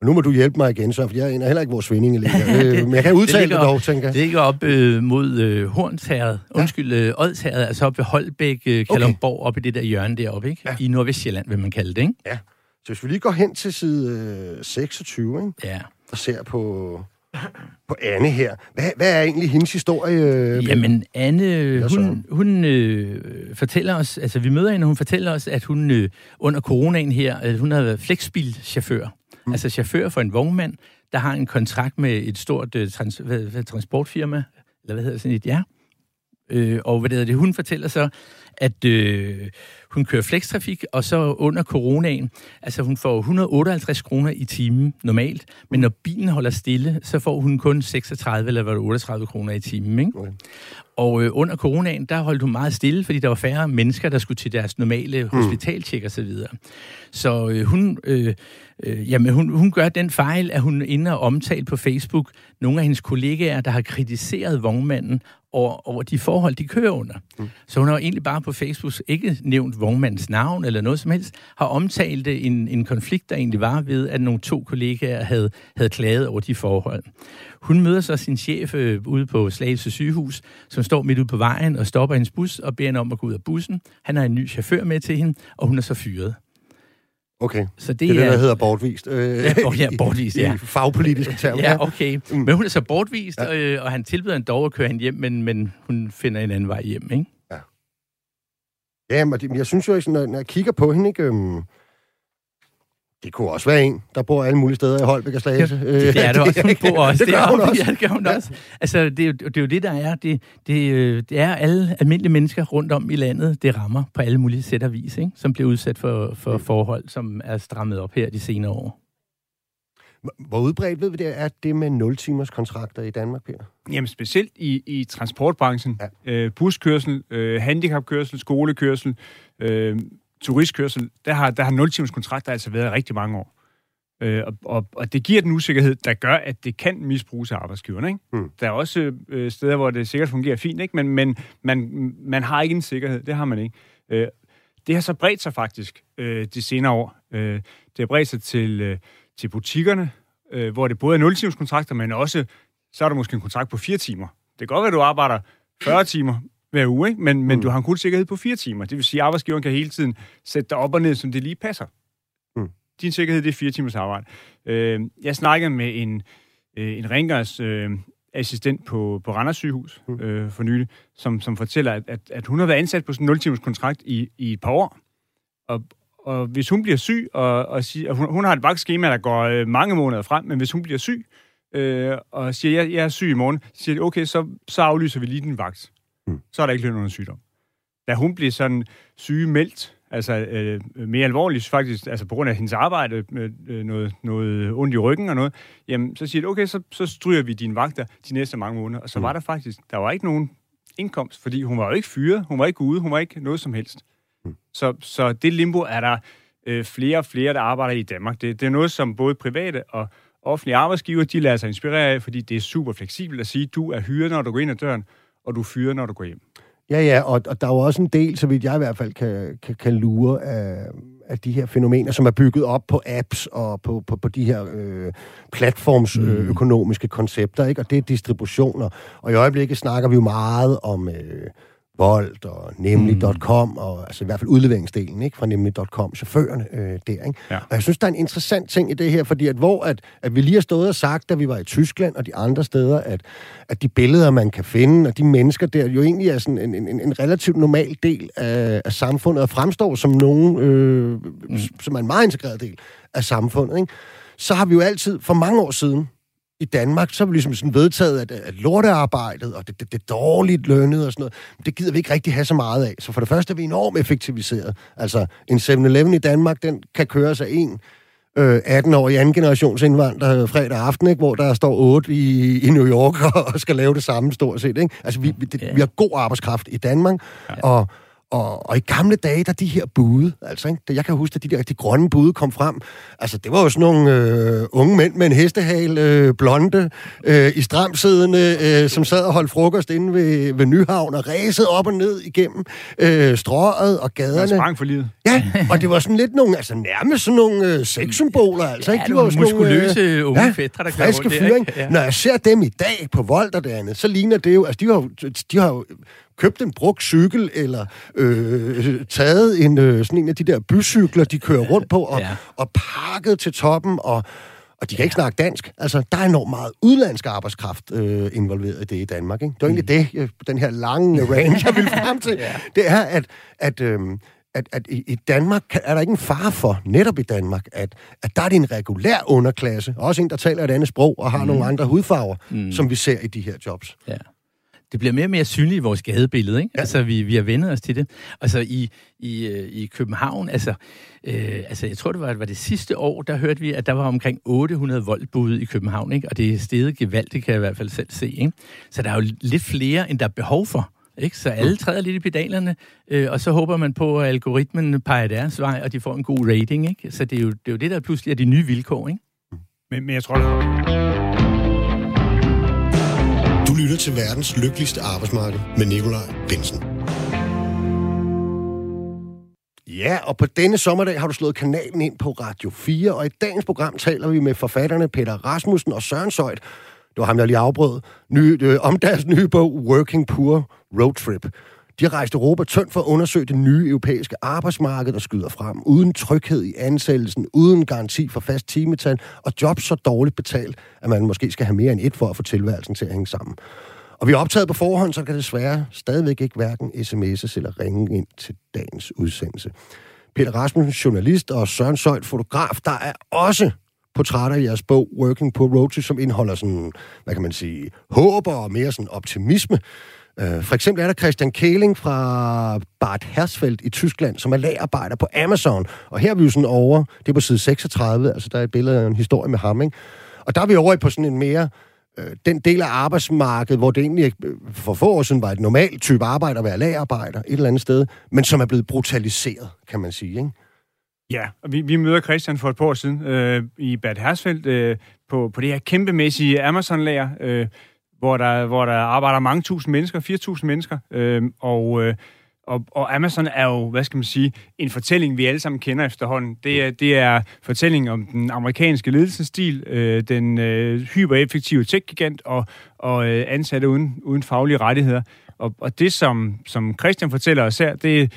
Og nu må du hjælpe mig igen, så, for jeg er heller ikke vores Svindinge længere. øh, men jeg kan udtale det, ligger- dog, tænker jeg. Det ligger op øh, mod øh, Hornsherred, undskyld, øh, Odsherred, altså op ved Holbæk, øh, Kalundborg, op i det der hjørne deroppe, ikke? Ja. I Nordvestjylland, vil man kalde det, ikke? Så hvis vi lige går hen til side øh, 26, ikke? Ja. Og ser på, på Anne her. Hvad, hvad er egentlig hendes historie? øh, Jamen, Anne, hun, hun øh, fortæller os, altså vi møder hende, hun fortæller os, at hun øh, under coronaen her, at hun har været flexbilchauffør. Mm. Altså chauffør for en vognmand, der har en kontrakt med et stort øh, trans, hvad, hvad, transportfirma, eller hvad hedder sådan et, ja. Øh, og hvad hedder det, hun fortæller så, at øh, hun kører flextrafik, og så under coronaen, altså hun får 158 kroner i timen normalt, men når bilen holder stille, så får hun kun 36 eller var det 38 kroner i timen, ikke? Okay. Og øh, under coronaen, der holdt hun meget stille, fordi der var færre mennesker, der skulle til deres normale hospitaltjek og så videre. Så øh, hun, øh, øh, jamen, hun, hun gør den fejl, at hun inde og omtale på Facebook nogle af hendes kollegaer, der har kritiseret vognmanden over, over de forhold, de kører under. Mm. Så hun har jo egentlig bare på Facebook ikke nævnt vognmandens navn eller noget som helst, har omtalt det en, en konflikt, der egentlig var ved, at nogle to kollegaer havde, havde klaget over de forhold. Hun møder så sin chef øh, ude på Slagelse sygehus, som står midt ude på vejen og stopper hendes bus og beder hende om at gå ud af bussen. Han har en ny chauffør med til hende, og hun er så fyret. Okay, Så det, det er det, der hedder bortvist. Øh, Ja, bort- ja, bortvist, ja. I fagpolitiske termer. Ja, okay. Mm. Men hun er så bortvist, Ja. øh, og han tilbyder en dog at køre hende hjem, men, men hun finder en anden vej hjem, ikke? Ja, det- men jeg synes jo, når, når jeg kigger på hende, ikke, øhm, det kunne også være en, der bor alle mulige steder i Holbæk og Slagelse. Øh, Det er det også. Hun bor også det gør hun også. Ja, det gør hun Ja. også. Altså, det er, jo, det er jo det, der er. Det, det, øh, det er alle almindelige mennesker rundt om i landet, det rammer på alle mulige sæt og vis, ikke? som bliver udsat for, for forhold, som er strammet op her de senere år. Hvor udbredt ved vi det er det med 0-timers kontrakter i Danmark, Peter? Jamen specielt i, i transportbranchen. Ja. Øh, buskørsel, øh, handicapkørsel, skolekørsel, øh, turistkørsel, der har, der har 0 timers kontrakter altså været i rigtig mange år. Øh, og, og, og det giver den usikkerhed, der gør, at det kan misbruges af arbejdsgiverne. Ikke? Mm. Der er også øh, steder, hvor det sikkert fungerer fint, ikke? men, men man, man har ikke en sikkerhed. Det har man ikke. Øh, det har så bredt sig faktisk øh, de senere år. Øh, det har bredt sig til, øh, til butikkerne, øh, hvor det både er 0 timers kontrakter, men også, så er der måske en kontrakt på 4 timer. Det kan godt være, at du arbejder 40 timer hver uge, ikke? men, men Mm. du har en kun sikkerhed på 4 timer. Det vil sige, at arbejdsgiveren kan hele tiden sætte dig op og ned, som det lige passer. Mm. Din sikkerhed, det er 4 timers arbejde. Øh, jeg snakkede med en, øh, en rengørs øh, assistent på, på Randers sygehus Mm. øh, for nylig, som, som fortæller, at, at, at hun har været ansat på sådan en 0 timers kontrakt i, i et par år. Og, og hvis hun bliver syg, og, og, siger, og hun, hun har et vagtskema, der går øh, mange måneder frem, men hvis hun bliver syg, øh, og siger, jeg, jeg er syg i morgen, så siger de, okay, så, så aflyser vi lige din vagt. Mm. Så er der ikke løn under sygdom. Da hun blev sådan sygemeldt, altså øh, mere alvorligt faktisk, altså på grund af hendes arbejde, med øh, noget, noget ondt i ryggen og noget, jamen så siger de, okay, så, så stryger vi dine vagter de næste mange måneder. Og så Mm. var der faktisk, der var ikke nogen indkomst, fordi hun var jo ikke fyret, hun var ikke ude, hun var ikke noget som helst. Mm. Så, så det limbo er der øh, flere og flere, der arbejder i Danmark. Det, det er noget, som både private og offentlige arbejdsgiver, de lader sig inspirere af, fordi det er super fleksibelt at sige, du er hyret, når du går ind ad døren, og du er fyret, når du går hjem. Ja, ja, og, og der er jo også en del, så vidt jeg i hvert fald kan, kan, kan lure af, af de her fænomener, som er bygget op på apps og på, på, på de her øh, platformsøkonomiske øh, koncepter, ikke? og det er distributioner. Og i øjeblikket snakker vi jo meget om, øh, Volt og Nemlig.com, mm. og altså i hvert fald udleveringsdelen ikke, fra Nemlig.com, chaufførerne øh, der. Ikke? Ja. Og jeg synes, der er en interessant ting i det her, fordi at hvor at, at vi lige har stået og sagt, da vi var i Tyskland og de andre steder, at, at de billeder, man kan finde, og de mennesker der, jo egentlig er sådan en, en, en relativt normal del af, af samfundet, og fremstår som nogen, øh, mm. som er en meget integreret del af samfundet. Ikke? Så har vi jo altid, for mange år siden, i Danmark, så er vi ligesom sådan vedtaget, at, at lortearbejdet og det, det, det dårligt lønnet og sådan noget, det gider vi ikke rigtig have så meget af. Så for det første er vi enormt effektiviseret. Altså, en 7-Eleven i Danmark, den kan køre sig en øh, 18-årig anden generations indvandrer fredag aften, ikke? hvor der står 8 i, i New York og skal lave det samme stort set. Ikke? Altså, vi, vi, det, vi har god arbejdskraft i Danmark, ja. og og, og i gamle dage, der de her bude, altså, ikke? jeg kan huske, at de der de grønne bude kom frem. Altså, det var jo sådan nogle øh, unge mænd med en hestehale, øh, blonde, øh, i stramsiddende, øh, som sad og holdt frokost inde ved, ved Nyhavn og ræsede op og ned igennem øh, strøget og gaderne. Man sprang for livet. Ja, og det var sådan lidt nogle, altså nærmest sådan nogle øh, sexsymboler, altså. Ja, ikke? De var sådan muskuløse nogle, øh, unge ja, fætter, der friske fyre, ikke? Ja. Når jeg ser dem i dag på Volter derinde, så ligner det jo, altså de har, de har jo købt en brugt cykel, eller øh, taget en, øh, sådan en af de der bycykler, de kører rundt på, og, ja. og pakket til toppen, og, og de kan ikke snakke dansk. Altså, der er enormt meget udlandsk arbejdskraft øh, involveret i det i Danmark. Ikke? Det er egentlig mm. det, den her lange range, jeg vil frem til. ja. Det er, at, at, øh, at, at i, i Danmark er der ikke en far for, netop i Danmark, at, at der er det en regulær underklasse, også en, der taler et andet sprog og har mm. nogle andre hudfarver, mm. som vi ser i de her jobs. Ja det bliver mere og mere synligt i vores gadebillede, ikke? Ja. Altså, vi, vi har vendet os til det. Altså, i, i, øh, i København, altså, øh, altså, jeg tror, det var, var det sidste år, der hørte vi, at der var omkring 800 voldbud i København, ikke? Og det er steget gevaldigt, kan jeg i hvert fald selv se, ikke? Så der er jo lidt flere, end der er behov for. Ikke? Så alle træder lidt i pedalerne, øh, og så håber man på, at algoritmen peger deres vej, og de får en god rating. Ikke? Så det er, jo, det er jo det, der pludselig er de nye vilkår. Ikke? Men, men jeg tror, det du lytter til verdens lykkeligste arbejdsmarked med Nikolaj Bensen. Ja, og på denne sommerdag har du slået kanalen ind på Radio 4, og i dagens program taler vi med forfatterne Peter Rasmussen og Søren Søjt, det var ham, der lige afbrød, ny, øh, om deres nye bog Working Poor Road Trip. De har rejst Europa tyndt for at undersøge det nye europæiske arbejdsmarked, der skyder frem, uden tryghed i ansættelsen, uden garanti for fast timetal, og job så dårligt betalt, at man måske skal have mere end et for at få tilværelsen til at hænge sammen. Og vi er optaget på forhånd, så kan det desværre stadigvæk ikke hverken sms'es eller ringe ind til dagens udsendelse. Peter Rasmussen, journalist, og Søren Søjt, fotograf, der er også portrætter i jeres bog Working på Road som indeholder sådan, hvad kan man sige, håb og mere sådan optimisme. Øh, for eksempel er der Christian Kæling fra Bad Hersfeld i Tyskland, som er lagarbejder på Amazon. Og her er vi jo sådan over, det er på side 36, altså der er et billede af en historie med ham, ikke? Og der er vi over på sådan en mere, øh, den del af arbejdsmarkedet, hvor det egentlig øh, for få år siden var et normalt type arbejde at være lagarbejder et eller andet sted, men som er blevet brutaliseret, kan man sige, ikke? Ja, og vi, vi møder Christian for et par år siden øh, i Bad Hersfeld øh, på, på det her kæmpemæssige Amazon-lager, øh, hvor der, hvor der arbejder mange tusind mennesker, 4.000 mennesker, øh, og, øh, og, og Amazon er jo, hvad skal man sige, en fortælling, vi alle sammen kender efterhånden. Det er, det er fortællingen om den amerikanske ledelsesstil, øh, den øh, hypereffektive tech-gigant og, og øh, ansatte uden, uden faglige rettigheder. Og, og det, som, som Christian fortæller os her, det,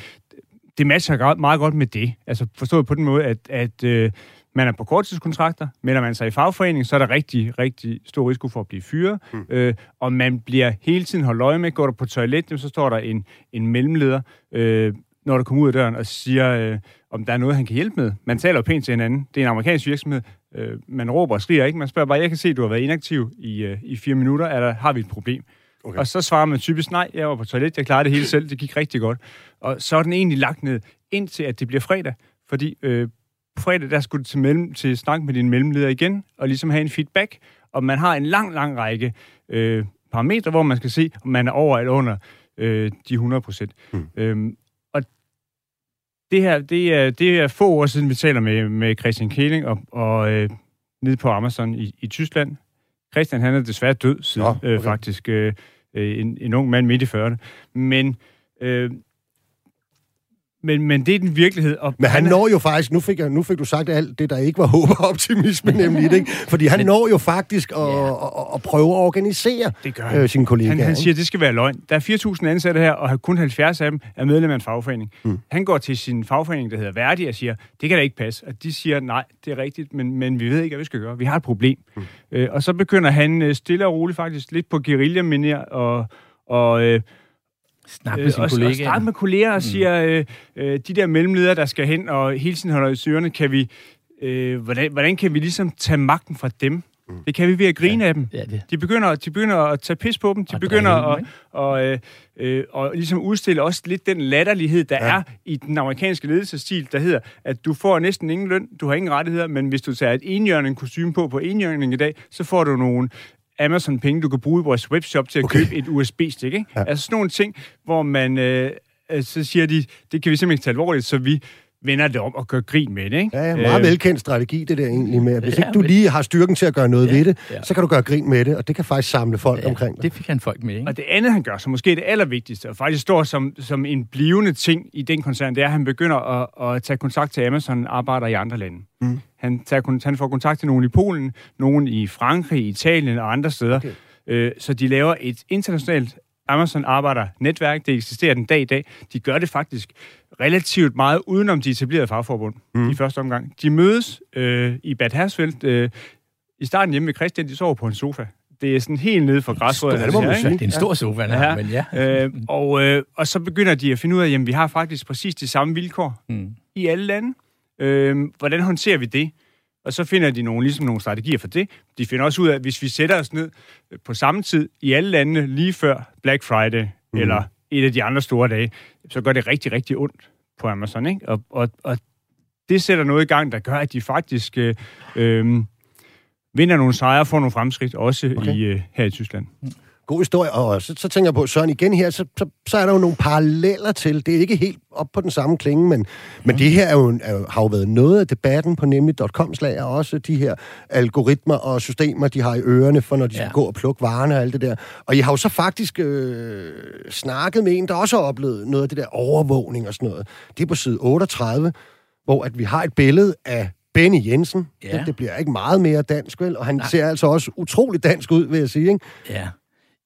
det matcher meget godt med det. Altså forstået på den måde, at, at øh, man er på korttidskontrakter, melder man sig i fagforening, så er der rigtig, rigtig stor risiko for at blive fyret, mm. øh, og man bliver hele tiden holdt øje med, går der på toilet, så står der en, en mellemleder, øh, når der kommer ud af døren og siger, øh, om der er noget, han kan hjælpe med. Man taler jo pænt til hinanden. Det er en amerikansk virksomhed. Øh, man råber og skriger ikke. Man spørger bare, jeg kan se, at du har været inaktiv i, øh, i fire minutter. Er der, har vi et problem? Okay. Og så svarer man typisk, nej, jeg var på toilet, jeg klarede det hele selv, det gik rigtig godt. Og så er den egentlig lagt ned, indtil at det bliver fredag, fordi øh, fredag, der skulle du til, mellem, til snak med din mellemleder igen, og ligesom have en feedback, og man har en lang, lang række øh, parametre, hvor man skal se, om man er over eller under øh, de 100 procent. Mm. Øhm, og det her, det er, det er få år siden, vi taler med, med Christian Kæling og, og øh, nede på Amazon i, i Tyskland. Christian, han er desværre død siden, Nå, øh, okay. øh, faktisk. Øh, en, en ung mand midt i 40'erne. Men øh, men, men det er den virkelighed. Og men han, han når jo faktisk, nu fik, jeg, nu fik du sagt alt det, der ikke var håb og optimisme nemlig, ikke? fordi han men, når jo faktisk at, ja. at, at, at prøve at organisere det gør øh, sine kollegaer. Han, han siger, at det skal være løgn. Der er 4.000 ansatte her, og kun 70 af dem er medlem af en fagforening. Mm. Han går til sin fagforening, der hedder Verdi, og siger, det kan da ikke passe. Og de siger, nej, det er rigtigt, men, men vi ved ikke, hvad vi skal gøre. Vi har et problem. Mm. Øh, og så begynder han øh, stille og roligt faktisk lidt på guerilla og, og øh, Snak med sine øh, kollegaer. Og snak med kolleger og mm. siger, øh, øh, de der mellemledere, der skal hen og hele tiden holder i sørene, kan vi, øh, hvordan, hvordan kan vi ligesom tage magten fra dem? Mm. Det kan vi ved at grine ja, af dem. Ja, det. De, begynder, de begynder at tage pis på dem. De og begynder at, og, øh, øh, og ligesom udstille også lidt den latterlighed, der ja. er i den amerikanske ledelsesstil, der hedder, at du får næsten ingen løn, du har ingen rettigheder, men hvis du tager et enhjørning kostume på på enhjørning i dag, så får du nogle Amazon-penge, du kan bruge i vores webshop til at okay. købe et USB-stik. Ikke? Ja. Altså sådan nogle ting, hvor man... Øh, så siger de, det kan vi simpelthen ikke tage alvorligt, så vi vender det om og gør grin med det. Ikke? Ja, ja meget øh, velkendt strategi, det der egentlig med, at hvis ja, ikke du lige har styrken til at gøre noget ja, ved det, ja. så kan du gøre grin med det, og det kan faktisk samle folk ja, omkring dig. det fik han folk med. Ikke? Og det andet, han gør, som måske er det allervigtigste, og faktisk står som, som en blivende ting i den koncern, det er, at han begynder at, at tage kontakt til Amazon arbejder i andre lande. Mm. Han, tager, han får kontakt til nogen i Polen, nogen i Frankrig, Italien og andre steder. Okay. Øh, så de laver et internationalt Amazon arbejder netværk, det eksisterer den dag i dag. De gør det faktisk relativt meget udenom de etablerede fagforbund mm. i første omgang. De mødes øh, i Bad Hersfeldt øh, i starten hjemme ved Christian, de sover på en sofa. Det er sådan helt nede fra græsrødden. Det, det, det er en stor sofa, ja. men ja. øh, og, øh, og så begynder de at finde ud af, at vi har faktisk præcis de samme vilkår mm. i alle lande. Øh, hvordan håndterer vi det? Og så finder de nogle, ligesom nogle strategier for det. De finder også ud af, at hvis vi sætter os ned på samme tid i alle landene lige før Black Friday, mm. eller et af de andre store dage, så gør det rigtig, rigtig ondt på Amazon. Ikke? Og, og, og det sætter noget i gang, der gør, at de faktisk øh, øh, vinder nogle sejre og får nogle fremskridt, også okay. i, øh, her i Tyskland. Mm god historie. Og så, så tænker jeg på, Søren, igen her, så, så, så er der jo nogle paralleller til. Det er ikke helt op på den samme klinge, men, men det her er jo, er har jo været noget af debatten på nemlig.com slag, og også de her algoritmer og systemer, de har i ørerne, for når de ja. skal gå og plukke varerne og alt det der. Og I har jo så faktisk øh, snakket med en, der også har oplevet noget af det der overvågning og sådan noget. Det er på side 38, hvor at vi har et billede af Benny Jensen. Ja. Det, det bliver ikke meget mere dansk, vel? Og han Nej. ser altså også utrolig dansk ud, vil jeg sige, ikke? Ja.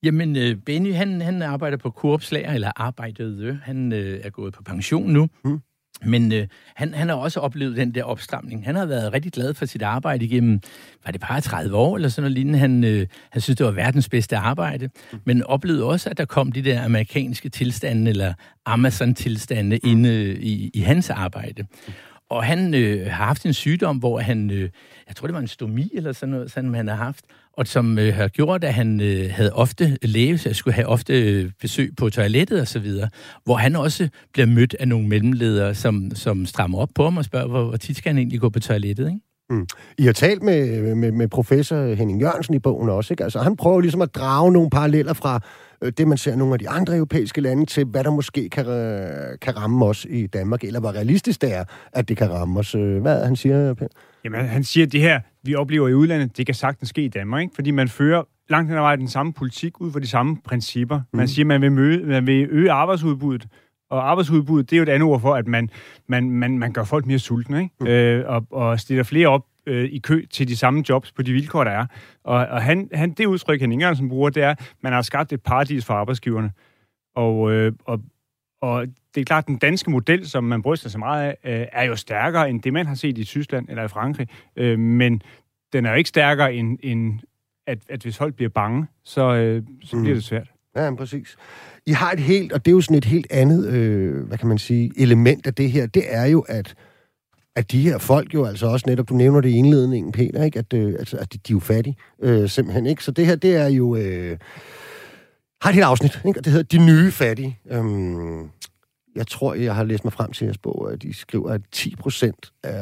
Jamen, øh, Benny, han, han arbejder på Coop-slager, eller arbejdede. Han øh, er gået på pension nu. Mm. Men øh, han, han har også oplevet den der opstramning. Han har været rigtig glad for sit arbejde igennem, var det bare 30 år eller sådan noget lignende. Han, øh, han synes, det var verdens bedste arbejde. Mm. Men oplevede også, at der kom de der amerikanske tilstande, eller Amazon-tilstande, mm. inde i, i hans arbejde. Mm. Og han øh, har haft en sygdom, hvor han, øh, jeg tror det var en stomi eller sådan noget, som han har haft, og som øh, har gjort, at han øh, havde ofte læge, skulle have ofte øh, besøg på toilettet og så videre, hvor han også bliver mødt af nogle mellemledere, som, som strammer op på ham og spørger, hvor, hvor tit skal han egentlig gå på toilettet, ikke? Mm. I har talt med, med, med professor Henning Jørgensen i bogen også, ikke? Altså, han prøver ligesom at drage nogle paralleller fra øh, det, man ser nogle af de andre europæiske lande, til hvad der måske kan, øh, kan ramme os i Danmark, eller hvor realistisk det er, at det kan ramme os. Øh, hvad han siger, Per? Jamen, han siger, at det her, vi oplever i udlandet, det kan sagtens ske i Danmark, ikke? fordi man fører langt hen ad vejen den samme politik ud fra de samme principper. Man mm. siger, at man vil, møde, man vil øge arbejdsudbuddet, og arbejdsudbuddet, det er jo et andet ord for, at man, man, man, man gør folk mere sultne, ikke? Mm. Øh, og, og stiller flere op øh, i kø til de samme jobs på de vilkår, der er. Og, og han, han, det udtryk, han Ingersen bruger, det er, at man har skabt et paradis for arbejdsgiverne. Og, øh, og, og det er klart, at den danske model, som man bryster sig meget af, øh, er jo stærkere end det, man har set i Tyskland eller i Frankrig. Øh, men den er jo ikke stærkere end, end at, at hvis folk bliver bange, så, øh, så mm. bliver det svært. Ja, præcis. I har et helt, og det er jo sådan et helt andet, øh, hvad kan man sige, element af det her, det er jo, at at de her folk jo altså også netop, du nævner det i indledningen, Peter, ikke? At, øh, altså, at de, de er jo fattige, øh, simpelthen, ikke? Så det her, det er jo... Øh, har et helt afsnit, ikke? Og det hedder De Nye Fattige. Øhm, jeg tror, jeg har læst mig frem til jeres bog, at de skriver, at 10 procent af,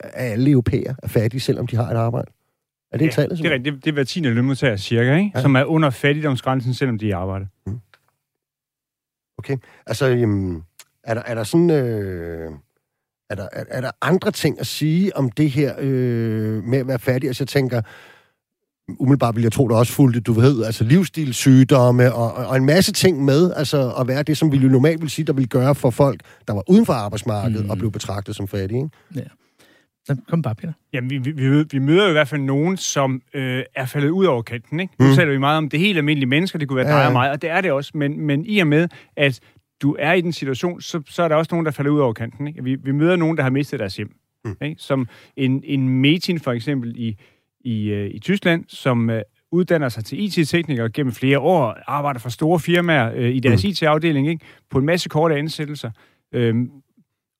af alle europæer er fattige, selvom de har et arbejde. Er det ja, tallet? det er. Det, det er hver tiende lønmodtager cirka, ikke? Ja. som er under fattigdomsgrænsen, selvom de er i arbejde. Mm. Okay. Altså, jamen, er, der, er der sådan... Øh, er der, er, er der andre ting at sige om det her øh, med at være fattig? Altså, jeg tænker, umiddelbart vil jeg tro, der også fulgte, du ved, altså livsstilssygdomme og, og en masse ting med, altså at være det, som vi jo normalt vil sige, der vil gøre for folk, der var uden for arbejdsmarkedet mm. og blev betragtet som fattige. Ikke? Ja. Så kom bare, Peter. Jamen, vi, vi, vi møder jo i hvert fald nogen, som øh, er faldet ud over kanten. Ikke? Nu mm. taler vi meget om det helt almindelige mennesker, det kunne være ja. dig og mig, og det er det også, men, men i og med, at du er i den situation, så, så er der også nogen, der falder ud over kanten. Ikke? Vi, vi møder nogen, der har mistet deres hjem. Mm. Ikke? Som en, en Metin for eksempel i, i, øh, i Tyskland, som øh, uddanner sig til IT-teknikere gennem flere år, arbejder for store firmaer øh, i deres mm. IT-afdeling, ikke? på en masse korte ansættelser. Øhm,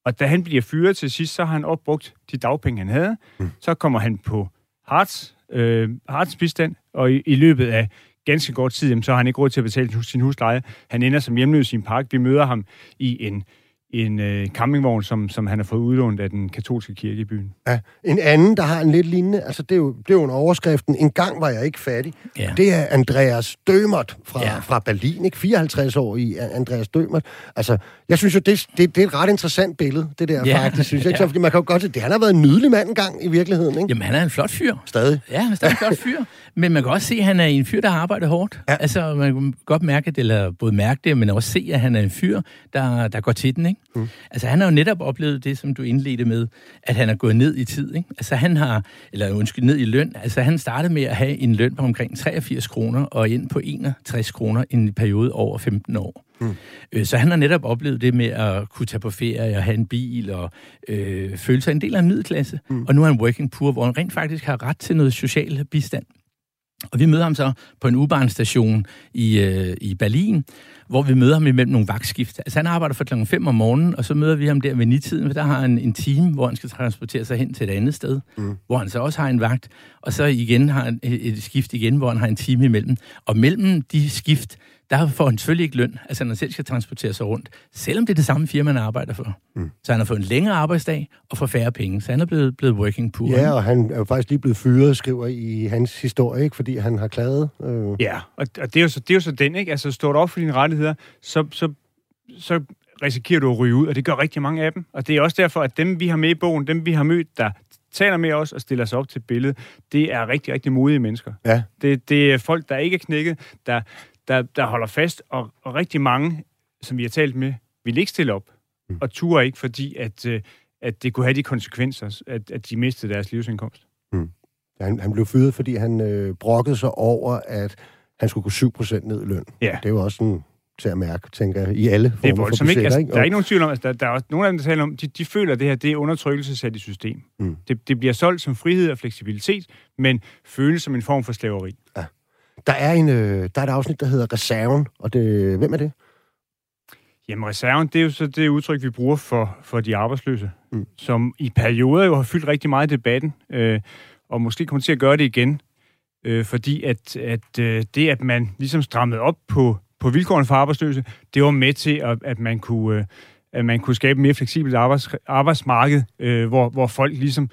og da han bliver fyret til sidst, så har han opbrugt de dagpenge, han havde. Mm. Så kommer han på Harts, øh, Harts bistand, og i, i løbet af ganske kort tid, jamen, så har han ikke råd til at betale sin husleje. Han ender som hjemløs i en park. Vi møder ham i en en øh, campingvogn, som, som han har fået udlånt af den katolske kirke i byen. Ja, en anden, der har en lidt lignende, altså det er jo, det er jo en overskriften, en gang var jeg ikke fattig. Ja. Det er Andreas Dømert fra, ja. fra Berlin, ikke? 54 år i Andreas Dømert. Altså, jeg synes jo, det, det, det er et ret interessant billede, det der ja. faktisk, synes jeg. Ja. Fordi man kan jo godt se, det han har været en nydelig mand engang i virkeligheden, ikke? Jamen, han er en flot fyr. Stadig. Ja, han er en flot fyr. Men man kan også se, at han er en fyr, der har arbejdet hårdt. Ja. Altså, man kan godt mærke det, eller både mærke det, men også se, at han er en fyr, der, der går til den, ikke? Mm. Altså, han har jo netop oplevet det, som du indledte med, at han er gået ned i tid, ikke? Altså, han har, eller undskyld, ned i løn. Altså, han startede med at have en løn på omkring 83 kroner, og ind på 61 kroner i en periode over 15 år. Mm. Øh, så han har netop oplevet det med at kunne tage på ferie og have en bil og øh, føle sig en del af en middelklasse. Mm. Og nu er han working poor, hvor han rent faktisk har ret til noget social bistand. Og vi møder ham så på en U-bahn-station i, øh, i Berlin, hvor vi møder ham imellem nogle vagtskift. Altså han arbejder fra klokken 5 om morgenen, og så møder vi ham der ved nitiden, for der har han en time, hvor han skal transportere sig hen til et andet sted, mm. hvor han så også har en vagt, og så igen har han et, et skift igen, hvor han har en time imellem. Og mellem de skift, der får han selvfølgelig ikke løn, altså han selv skal transportere sig rundt, selvom det er det samme firma, han arbejder for. Mm. Så han har fået en længere arbejdsdag og for færre penge, så han er blevet, blevet working poor. Ja, og han er jo faktisk lige blevet fyret, skriver i hans historie, ikke? fordi han har klaget. Øh. Ja, og, og det, er jo så, det er jo så den, ikke? Altså, står du op for dine rettigheder, så, så, så risikerer du at ryge ud, og det gør rigtig mange af dem. Og det er også derfor, at dem, vi har med i bogen, dem, vi har mødt, der taler med os og stiller sig op til billedet, det er rigtig, rigtig modige mennesker. Ja. Det, det er folk, der ikke er knækket, der, der, der holder fast, og, og rigtig mange, som vi har talt med, vil ikke stille op, mm. og turer ikke, fordi at, øh, at det kunne have de konsekvenser, at, at de mistede deres livsindkomst. Mm. Han, han blev fyret, fordi han øh, brokkede sig over, at han skulle gå 7% ned i løn. Ja. Det var også sådan til at mærke, tænker jeg, i alle former det er for budgetter, ikke, altså, ikke? Der er ikke nogen tvivl om, altså, der, der er også nogle af dem, der taler om, de, de føler, at det her det er undertrykkelse sat i system. Mm. Det, det bliver solgt som frihed og fleksibilitet, men føles som en form for slaveri. Der er, en, øh, der er et afsnit, der hedder Reserven, og det, hvem er det? Jamen, reserven, det er jo så det udtryk, vi bruger for, for de arbejdsløse, mm. som i perioder jo har fyldt rigtig meget i debatten, øh, og måske kommer til at gøre det igen, øh, fordi at, at øh, det, at man ligesom strammede op på, på vilkårene for arbejdsløse, det var med til, at, at man kunne... Øh, at man kunne skabe et mere fleksibelt arbejds, arbejdsmarked, øh, hvor, hvor folk ligesom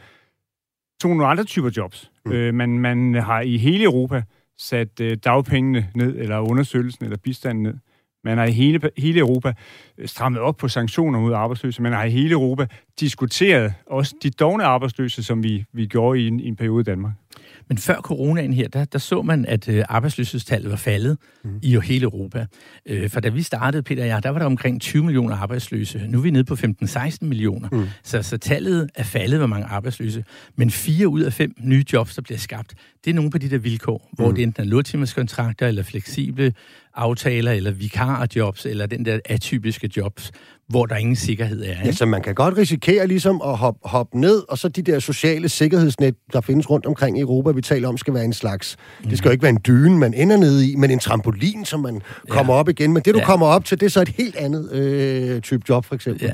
tog nogle andre typer jobs. Mm. Øh, man, man har i hele Europa sat øh, dagpengene ned, eller undersøgelsen, eller bistanden ned. Man har i hele, hele Europa øh, strammet op på sanktioner mod arbejdsløse. Man har i hele Europa diskuteret også de dogne arbejdsløse, som vi, vi gjorde i en, i en periode i Danmark. Men før coronaen her, der, der så man, at øh, arbejdsløshedstallet var faldet mm. i hele Europa. Øh, for da vi startede, Peter og jeg, der var der omkring 20 millioner arbejdsløse. Nu er vi nede på 15-16 millioner. Mm. Så, så tallet er faldet, hvor mange arbejdsløse. Men fire ud af fem nye jobs, der bliver skabt, det er nogle på de der vilkår, mm. hvor det enten er lågtimerskontrakter, eller fleksible aftaler, eller vikarjobs, eller den der atypiske jobs, hvor der ingen sikkerhed er. Ikke? Ja, så man kan godt risikere ligesom at hoppe, hoppe ned, og så de der sociale sikkerhedsnet, der findes rundt omkring i Europa, vi taler om, skal være en slags... Mm. Det skal jo ikke være en dyne, man ender ned i, men en trampolin, som man kommer ja. op igen. Men det, du ja. kommer op til, det er så et helt andet øh, type job, for eksempel. Ja.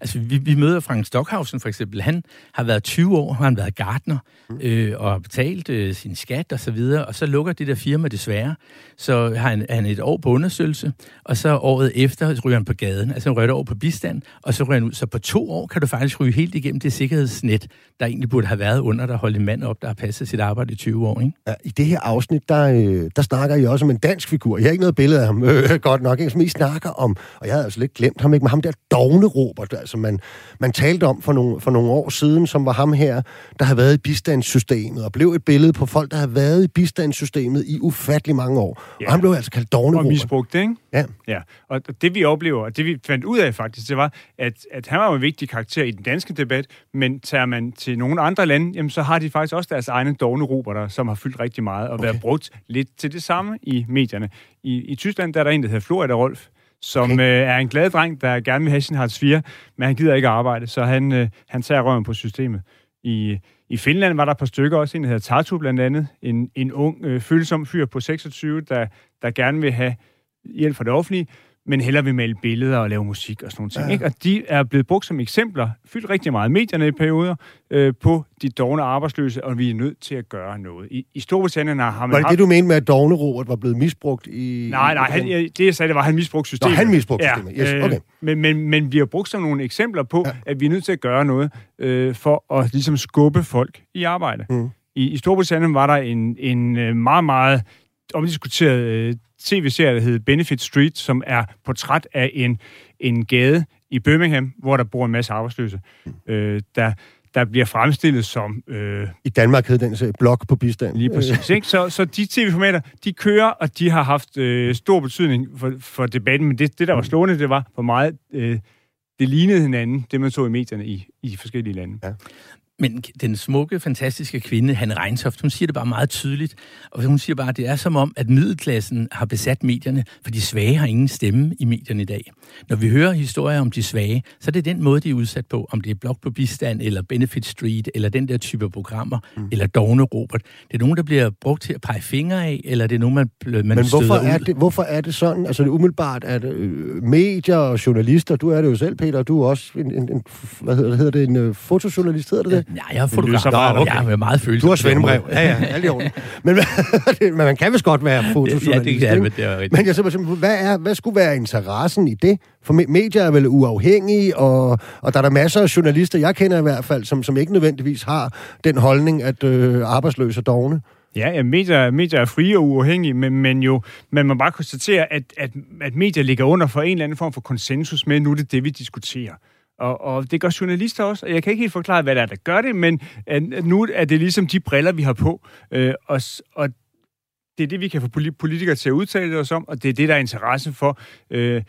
Altså, vi, vi møder Frank Stockhausen, for eksempel. Han har været 20 år, har han været gartner, mm. øh, og har betalt øh, sin skat og så videre, og så lukker det der firma desværre. Så har han, han et år på undersøgelse, og så året efter ryger han på gaden. Altså, han rører over på bistand, og så ryger han ud. Så på to år kan du faktisk ryge helt igennem det sikkerhedsnet, der egentlig burde have været under, der holdt en mand op, der har passet sit arbejde i 20 år. Ikke? Ja, I det her afsnit, der, øh, der snakker I også om en dansk figur. Jeg har ikke noget billede af ham, øh, godt nok, ikke? som I snakker om, og jeg havde altså lidt glemt ham, ikke? men ham der dogne Robert, altså man, man talte om for nogle, for nogle år siden, som var ham her, der havde været i bistandssystemet, og blev et billede på folk, der havde været i bistandssystemet i ufattelig mange år. Ja. Og han blev altså kaldt dogne Og Robert. misbrugt, ikke? Ja. Ja, og det vi oplever, og det vi fandt ud af faktisk, det var, at, at han var en vigtig karakter i den danske debat, men tager man til nogle andre lande, jamen så har de faktisk også deres egne dogne roboter, som har fyldt rigtig meget, og okay. været brugt lidt til det samme i medierne. I, i Tyskland der er der en, der hedder Florida Rolf, som okay. øh, er en glad dreng, der gerne vil have sin Hartz 4, men han gider ikke arbejde, så han, øh, han tager røven på systemet. I, I Finland var der et par stykker også, en der hedder Tartu blandt andet, en, en ung, øh, følsom fyr på 26, der, der gerne vil have hjælp fra det offentlige, men hellere vil male billeder og lave musik og sådan nogle ting. Ja. Ikke? Og de er blevet brugt som eksempler, fyldt rigtig meget i medierne i perioder, øh, på de dogne arbejdsløse, og vi er nødt til at gøre noget. I, i Storbritannien har man Var det haft... det, du mente med, at dogne Robert var blevet misbrugt i... Nej, nej, han, jeg, det jeg sagde, det var, at han misbrugte systemet. Nå, han misbrugte systemet. Yes, okay. øh, men, men, men vi har brugt som nogle eksempler på, ja. at vi er nødt til at gøre noget øh, for at ligesom skubbe folk i arbejde. Mm. I, I Storbritannien var der en, en øh, meget, meget omdiskuteret øh, tv-serie, der hedder Benefit Street, som er portræt af en, en gade i Birmingham, hvor der bor en masse arbejdsløse, øh, der, der bliver fremstillet som... Øh, I Danmark hed den så blok på bistand. Lige præcis. Ikke? Så, så de tv-formater, de kører, og de har haft øh, stor betydning for, for debatten, men det, det, der var slående, det var, hvor meget øh, det lignede hinanden, det man så i medierne i, i forskellige lande. Ja. Men den smukke, fantastiske kvinde, Hanne Reintoft, hun siger det bare meget tydeligt. Og hun siger bare, at det er som om, at middelklassen har besat medierne, for de svage har ingen stemme i medierne i dag. Når vi hører historier om de svage, så er det den måde, de er udsat på. Om det er Blok på bistand, eller Benefit Street, eller den der type programmer, mm. eller Dogne Robert. Det er nogen, der bliver brugt til at pege fingre af, eller det er nogen, man, man Men hvorfor er, det, hvorfor er det sådan? Altså det er umiddelbart, at øh, medier og journalister, du er det jo selv, Peter, du er også en, en, en hvad hedder, det, en øh, fotojournalist, hedder det det? Ja, jeg er fotograf. Nå, okay. Jeg er meget følsom. Du har svendebrev. Ja, ja, alt i orden. Men, men man kan vist godt være fotojournalist. Ja, det kan men det er rigtigt. Men jeg simpelthen, hvad, er, hvad skulle være interessen i det? For me- medier er vel uafhængige, og, og der er der masser af journalister, jeg kender i hvert fald, som, som ikke nødvendigvis har den holdning, at øh, arbejdsløse er dogne. Ja, ja medier, medier er frie og uafhængige, men, men jo, man må bare konstatere, at, at, at medier ligger under for en eller anden form for konsensus med, nu er det det, vi diskuterer. Og, og det gør journalister også, og jeg kan ikke helt forklare, hvad der er, der gør det, men at nu er det ligesom de briller, vi har på, øh, og, og det er det, vi kan få politikere til at udtale os om, og det er det, der er interesse for øh,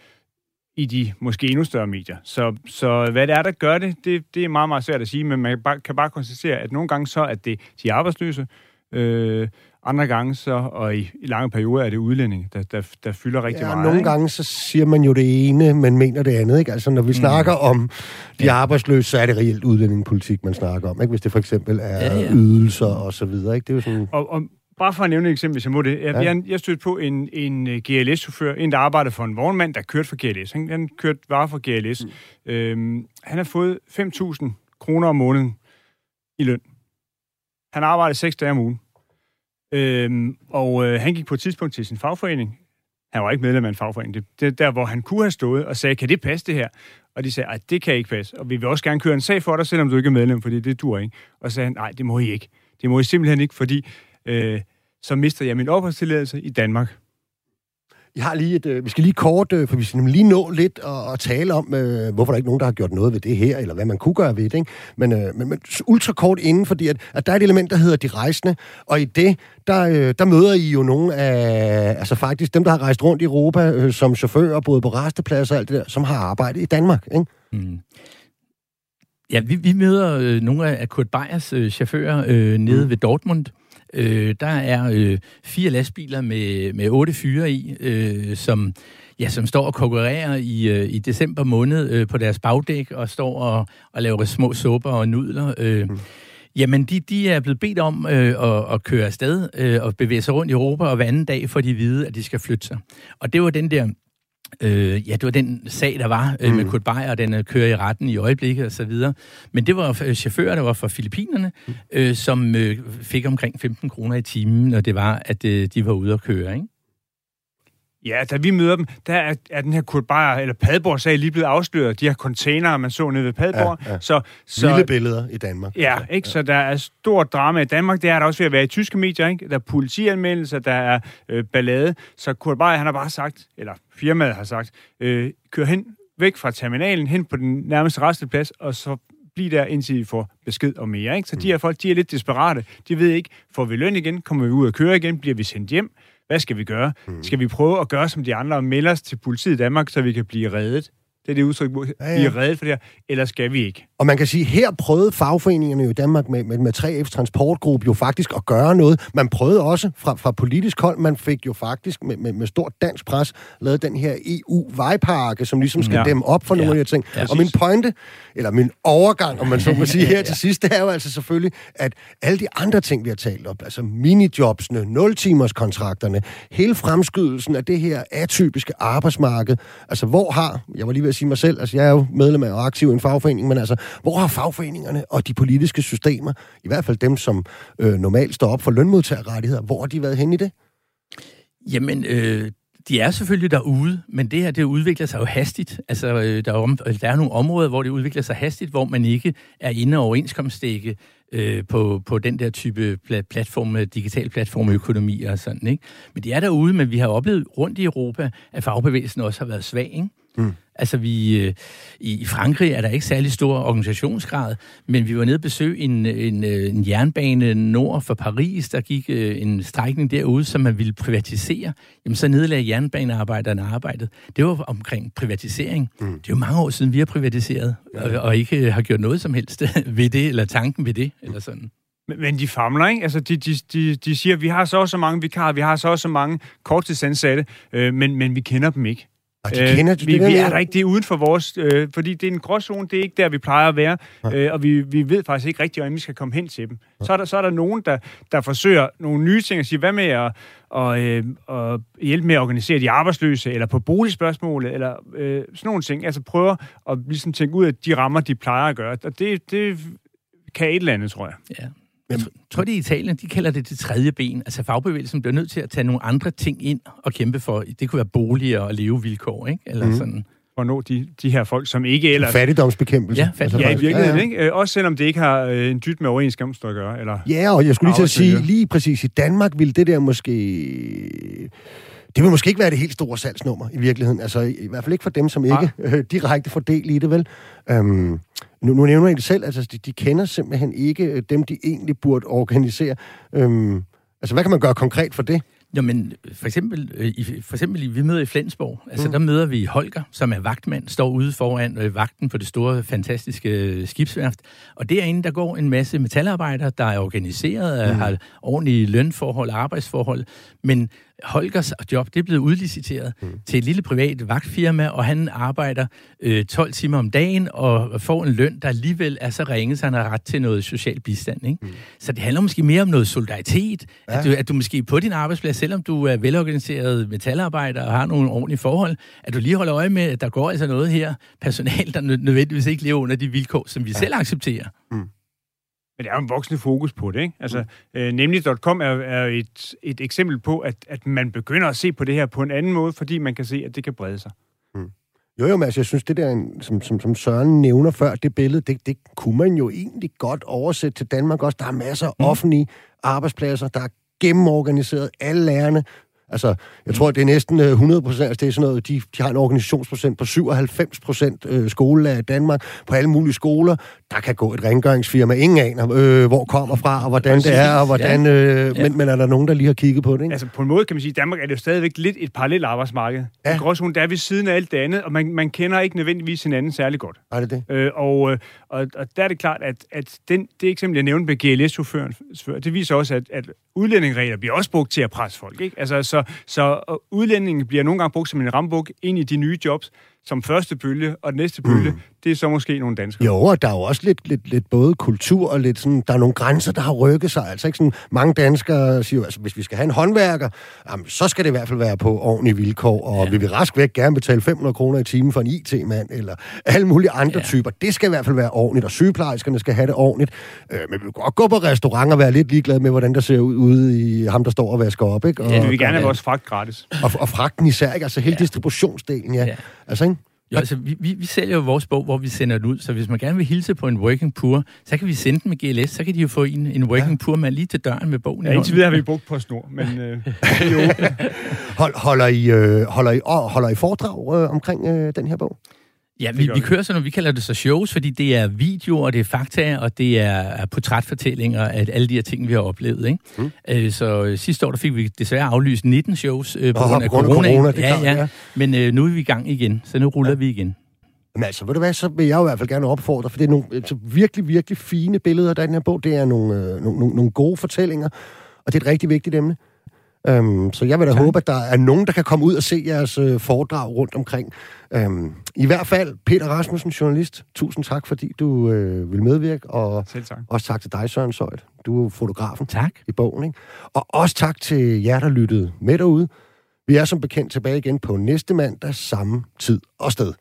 i de måske endnu større medier. Så, så hvad det er, der gør det, det, det er meget, meget svært at sige, men man kan bare, kan bare konstatere, at nogle gange så er det de arbejdsløse, øh, andre gange så, og i, i lange perioder, er det udlændinge, der, der, der fylder rigtig Ja, meget. nogle ikke? gange så siger man jo det ene, men mener det andet. Ikke? Altså, når vi mm. snakker om de arbejdsløse, så er det reelt udlændingepolitik, man snakker om. Ikke? Hvis det for eksempel er Ja, ja, ydelser og så videre. Ikke? Det er jo sådan... Og, og bare for at nævne et eksempel, hvis jeg må det. Jeg, Ja. jeg, jeg stødte på en, en øh, GLS-chauffør, en der arbejdede for en vognmand, der kørte for GLS. Han, han kørte varer for GLS. Mm. Øhm, han har fået 5.000 kroner om måneden i løn. Han arbejdede seks dage om ugen. Øhm, og øh, han gik på et tidspunkt til sin fagforening. Han var ikke medlem af en fagforening. Det, det der, hvor han kunne have stået og sagde, kan det passe det her? Og de sagde, at det kan ikke passe. Og vi vil også gerne køre en sag for dig, selvom du ikke er medlem, fordi det dur ikke. Og så sagde han, nej, det må I ikke. Det må I simpelthen ikke, fordi øh, så mister jeg min opholdstilladelse i Danmark. Jeg har lige et, øh, vi skal lige kort, øh, for vi skal nemlig lige nå lidt og, og tale om, øh, hvorfor der ikke er nogen, der har gjort noget ved det her, eller hvad man kunne gøre ved det. Ikke? Men, øh, men, men ultra kort inden, fordi at, at der er et element, der hedder de rejsende, og i det, der, øh, der møder I jo nogle af, altså faktisk dem, der har rejst rundt i Europa øh, som chauffører, både på restepladser og alt det der, som har arbejdet i Danmark. Ikke? Mm. Ja, vi, vi møder øh, nogle af Kurt Beyers øh, chauffører øh, nede mm. ved Dortmund. Øh, der er øh, fire lastbiler med, med otte fyre i, øh, som, ja, som står og konkurrerer i, øh, i december måned øh, på deres bagdæk og står og, og laver små supper og nudler. Øh, mm. Jamen, de, de er blevet bedt om øh, at, at køre afsted øh, og bevæge sig rundt i Europa, og hver anden dag får de vide, at de skal flytte sig. Og det var den der Øh, ja, det var den sag, der var øh, med Mm. Kurt Beyer, og den øh, kører i retten i øjeblikket og så videre. Men det var øh, chauffører, der var fra Filippinerne, øh, som øh, fik omkring 15 kroner i timen, når det var, at øh, de var ude at køre, ikke? Ja, da vi møder dem, der er, er den her Kurt Beyer, eller Padborg-sag lige blevet afsløret. De her containere, man så nede ved Padborg. Ja, ja. Så, så, Vilde billeder i Danmark. Ja, ikke? så der er stort drama i Danmark. Det er der også ved at være i tyske medier. Ikke? Der er politianmeldelser, der er øh, ballade. Så Kurt Beyer, han har bare sagt, eller firmaet har sagt, øh, kør hen væk fra terminalen, hen på den nærmeste resteplads, og så blive der, indtil de får besked om mere. Ikke? Så de her folk, de er lidt desperate. De ved ikke, får vi løn igen? Kommer vi ud og køre igen? Bliver vi sendt hjem? Hvad skal vi gøre? Mm. Skal vi prøve at gøre som de andre og melde os til politiet i Danmark, så vi kan blive reddet? Det er det udtryk, ja, ja. blive reddet for det her. Eller skal vi ikke? Og man kan sige, her prøvede fagforeningerne jo i Danmark med, med, med 3F's transportgruppe jo faktisk at gøre noget. Man prøvede også fra, fra politisk hold, man fik jo faktisk med, med, med stort dansk pres lavet den her EU-vejpakke, som ligesom skal ja. dæmme op for ja. nogle af de ting. Ja, og min pointe, eller min overgang, om man så må sige her ja. til sidst, det er jo altså selvfølgelig, at alle de andre ting, vi har talt om, altså minijobsene, nul-timers-kontrakterne, hele fremskydelsen af det her atypiske arbejdsmarked, altså hvor har, jeg var lige ved at sige mig selv, altså jeg er jo medlem af og aktiv i en fagforening, men altså hvor har fagforeningerne og de politiske systemer, i hvert fald dem, som øh, normalt står op for lønmodtagerrettigheder, hvor har de været henne i det? Jamen, øh, de er selvfølgelig derude, men det her, det udvikler sig jo hastigt. Altså, øh, der, er om, der er nogle områder, hvor det udvikler sig hastigt, hvor man ikke er inde og overenskomstdække øh, på, på den der type platform, øh, digital platformøkonomi og sådan, ikke? Men de er derude, men vi har oplevet rundt i Europa, at fagbevægelsen også har været svag, ikke? Mm. Altså, vi, øh, i Frankrig er der ikke særlig stor organisationsgrad, men vi var nede og besøge en, en, øh, en jernbane nord for Paris, der gik øh, en strækning derude, som man ville privatisere. Jamen, så nedlagde jernbanearbejderne arbejdet. Det var omkring privatisering. Mm. Det er jo mange år siden, vi har privatiseret, ja. og, og ikke har gjort noget som helst ved det, eller tanken ved det, eller sådan. Men de famler, ikke? Altså, de, de, de, de siger, vi har så også så mange vikarer, vi har så også så mange korttidsansatte, øh, men, men vi kender dem ikke. Og de kender, øh, vi, vi er der ikke, det er uden for vores, øh, fordi det er en gråzone, det er ikke der, vi plejer at være, ja. øh, og vi, vi ved faktisk ikke rigtigt, hvordan vi skal komme hen til dem. Ja. Så, er der, så er der nogen, der, der forsøger nogle nye ting og siger, hvad med at, og, øh, og hjælpe med at organisere de arbejdsløse, eller på boligspørgsmålet, eller øh, sådan nogle ting. Altså prøver at ligesom tænke ud af de rammer, de plejer at gøre. Og det, det kan et eller andet, tror jeg. Ja. Jeg tror, det er Italien, de kalder det det tredje ben. Altså fagbevægelsen bliver nødt til at tage nogle andre ting ind og kæmpe for. Det kunne være boliger og levevilkår, ikke? Eller mm. sådan for at nå de, de her folk, som ikke ellers... Fattigdomsbekæmpelse. Ja, fattigdom. ja i virkeligheden, ja, ja. ikke? Øh, også selvom det ikke har øh, en dyt med overenskomst at gøre. Eller ja, og jeg skulle lige til at sige, lige præcis i Danmark ville det der måske... Det vil måske ikke være det helt store salgsnummer i virkeligheden. Altså i, i hvert fald ikke for dem, som ikke ja. øh, direkte får del i det, vel? Øhm, nu, nu nævner jeg det selv, altså de, de kender simpelthen ikke øh, dem, de egentlig burde organisere. Øhm, altså hvad kan man gøre konkret for det? Jo, men for eksempel, øh, i, for eksempel vi møder i Flensborg, altså mm. der møder vi Holger, som er vagtmand, står ude foran øh, vagten på det store, fantastiske øh, skibsværft, og derinde, der går en masse metalarbejdere, der er organiseret, mm. har ordentlige lønforhold, arbejdsforhold, men Holgers job, det er blevet udliciteret mm. til et lille privat vagtfirma, og han arbejder øh, 12 timer om dagen og får en løn, der alligevel er så ringe, så han har ret til noget social bistand. Ikke? Mm. Så det handler måske mere om noget solidaritet, ja. at, du, at du måske på din arbejdsplads, selvom du er velorganiseret metalarbejder og har nogle ordentlige forhold, at du lige holder øje med, at der går altså noget her personal, der nødvendigvis ikke lever under de vilkår, som vi ja. selv accepterer. Mm. Men det er jo en voksende fokus på det, ikke? Altså, mm. øh, nemlig.com er, er et, et eksempel på, at, at man begynder at se på det her på en anden måde, fordi man kan se, at det kan brede sig. Mm. Jo, jo, men altså, jeg synes, det der, som, som, som Søren nævner før, det billede, det, det kunne man jo egentlig godt oversætte til Danmark også. Der er masser af mm. offentlige arbejdspladser, der er gennemorganiseret. Alle lærerne Altså, jeg tror, det er næsten 100 øh, procent, altså det er sådan noget, de, de har en organisationsprocent på 97 procent øh, skolelærer i Danmark, på alle mulige skoler, der kan gå et rengøringsfirma, ingen aner, øh, hvor kommer fra, og hvordan det er, og hvordan, øh, ja. men, men er der nogen, der lige har kigget på det, ikke? Altså, på en måde kan man sige, at Danmark er det jo stadigvæk lidt et parallelt arbejdsmarked. Ja. Gråzonen, der er ved siden af alt det andet, og man, man kender ikke nødvendigvis hinanden særlig godt. Er det det? Øh, og, øh, og, og der er det klart, at, at den, det eksempel, jeg nævnte med GLS-chaufføren, det viser også, at, at udlændingeregler bliver også brugt til at presse folk, ikke? Altså, så så, så udlændingen bliver nogle gange brugt som en rambuk ind i de nye jobs, som første bølge, og den næste bølge, mm det er så måske nogle danskere. Jo, og der er jo også lidt, lidt, lidt både kultur og lidt sådan, der er nogle grænser, der har rykket sig. Altså ikke sådan, mange danskere siger altså hvis vi skal have en håndværker, jamen, så skal det i hvert fald være på ordentlige vilkår, og ja. vi vil rask væk gerne betale 500 kroner i timen for en IT-mand, eller alle mulige andre ja. typer. Det skal i hvert fald være ordentligt, og sygeplejerskerne skal have det ordentligt. Øh, men vi vil godt gå på restaurant og være lidt ligeglade med, hvordan der ser ud ude i ham, der står og vasker op. Ikke? Og, ja, vi vil gerne have vores fragt gratis. Og, og fragten især, ikke? altså hele ja. distributionsdelen, ja. ja. Altså, ikke? Jo, altså, vi, vi, vi sælger jo vores bog, hvor vi sender den ud, så hvis man gerne vil hilse på en working poor, så kan vi sende den med GLS, så kan de jo få en, en working ja. poor med lige til døren med bogen. Ja, indtil videre har vi brugt på snor, men øh, jo. Hold, holder, I, øh, holder, I, holder I foredrag øh, omkring øh, den her bog? Ja, vi, vi kører sådan noget, vi kalder det så shows, fordi det er videoer, det er fakta, og det er portrætfortællinger af alle de her ting, vi har oplevet. Ikke? Mm. Øh, så øh, sidste år der fik vi desværre aflyst 19 shows øh, på, grund af corona. corona det ja, ja. ja. Men øh, nu er vi i gang igen, så nu ruller ja. vi igen. Men altså, ved du hvad, så vil jeg jo i hvert fald gerne opfordre, for det er nogle altså, virkelig, virkelig fine billeder, der er i den her bog. Det er nogle, øh, nogle, nogle gode fortællinger, og det er et rigtig vigtigt emne. Um, så jeg vil da tak. håbe, at der er nogen, der kan komme ud og se jeres uh, foredrag rundt omkring. Um, I hvert fald, Peter Rasmussen, journalist, tusind tak, fordi du uh, vil medvirke. Og Selv tak. også tak til dig, Søren Søjt. Du er fotografen tak. i bogen. Ikke? Og også tak til jer, der lyttede med derude. Vi er som bekendt tilbage igen på næste mandag, samme tid og sted.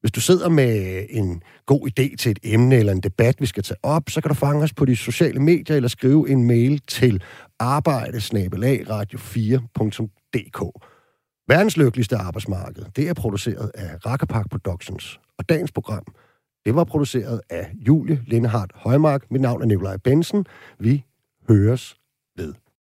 Hvis du sidder med en god idé til et emne eller en debat, vi skal tage op, så kan du fange os på de sociale medier eller skrive en mail til arbejdesnabelagradio4.dk. Verdens lykkeligste arbejdsmarked, det er produceret af Rakkerpark Productions. Og dagens program, det var produceret af Julie Lindehardt Højmark. Mit navn er Nikolaj Bensen. Vi høres ved.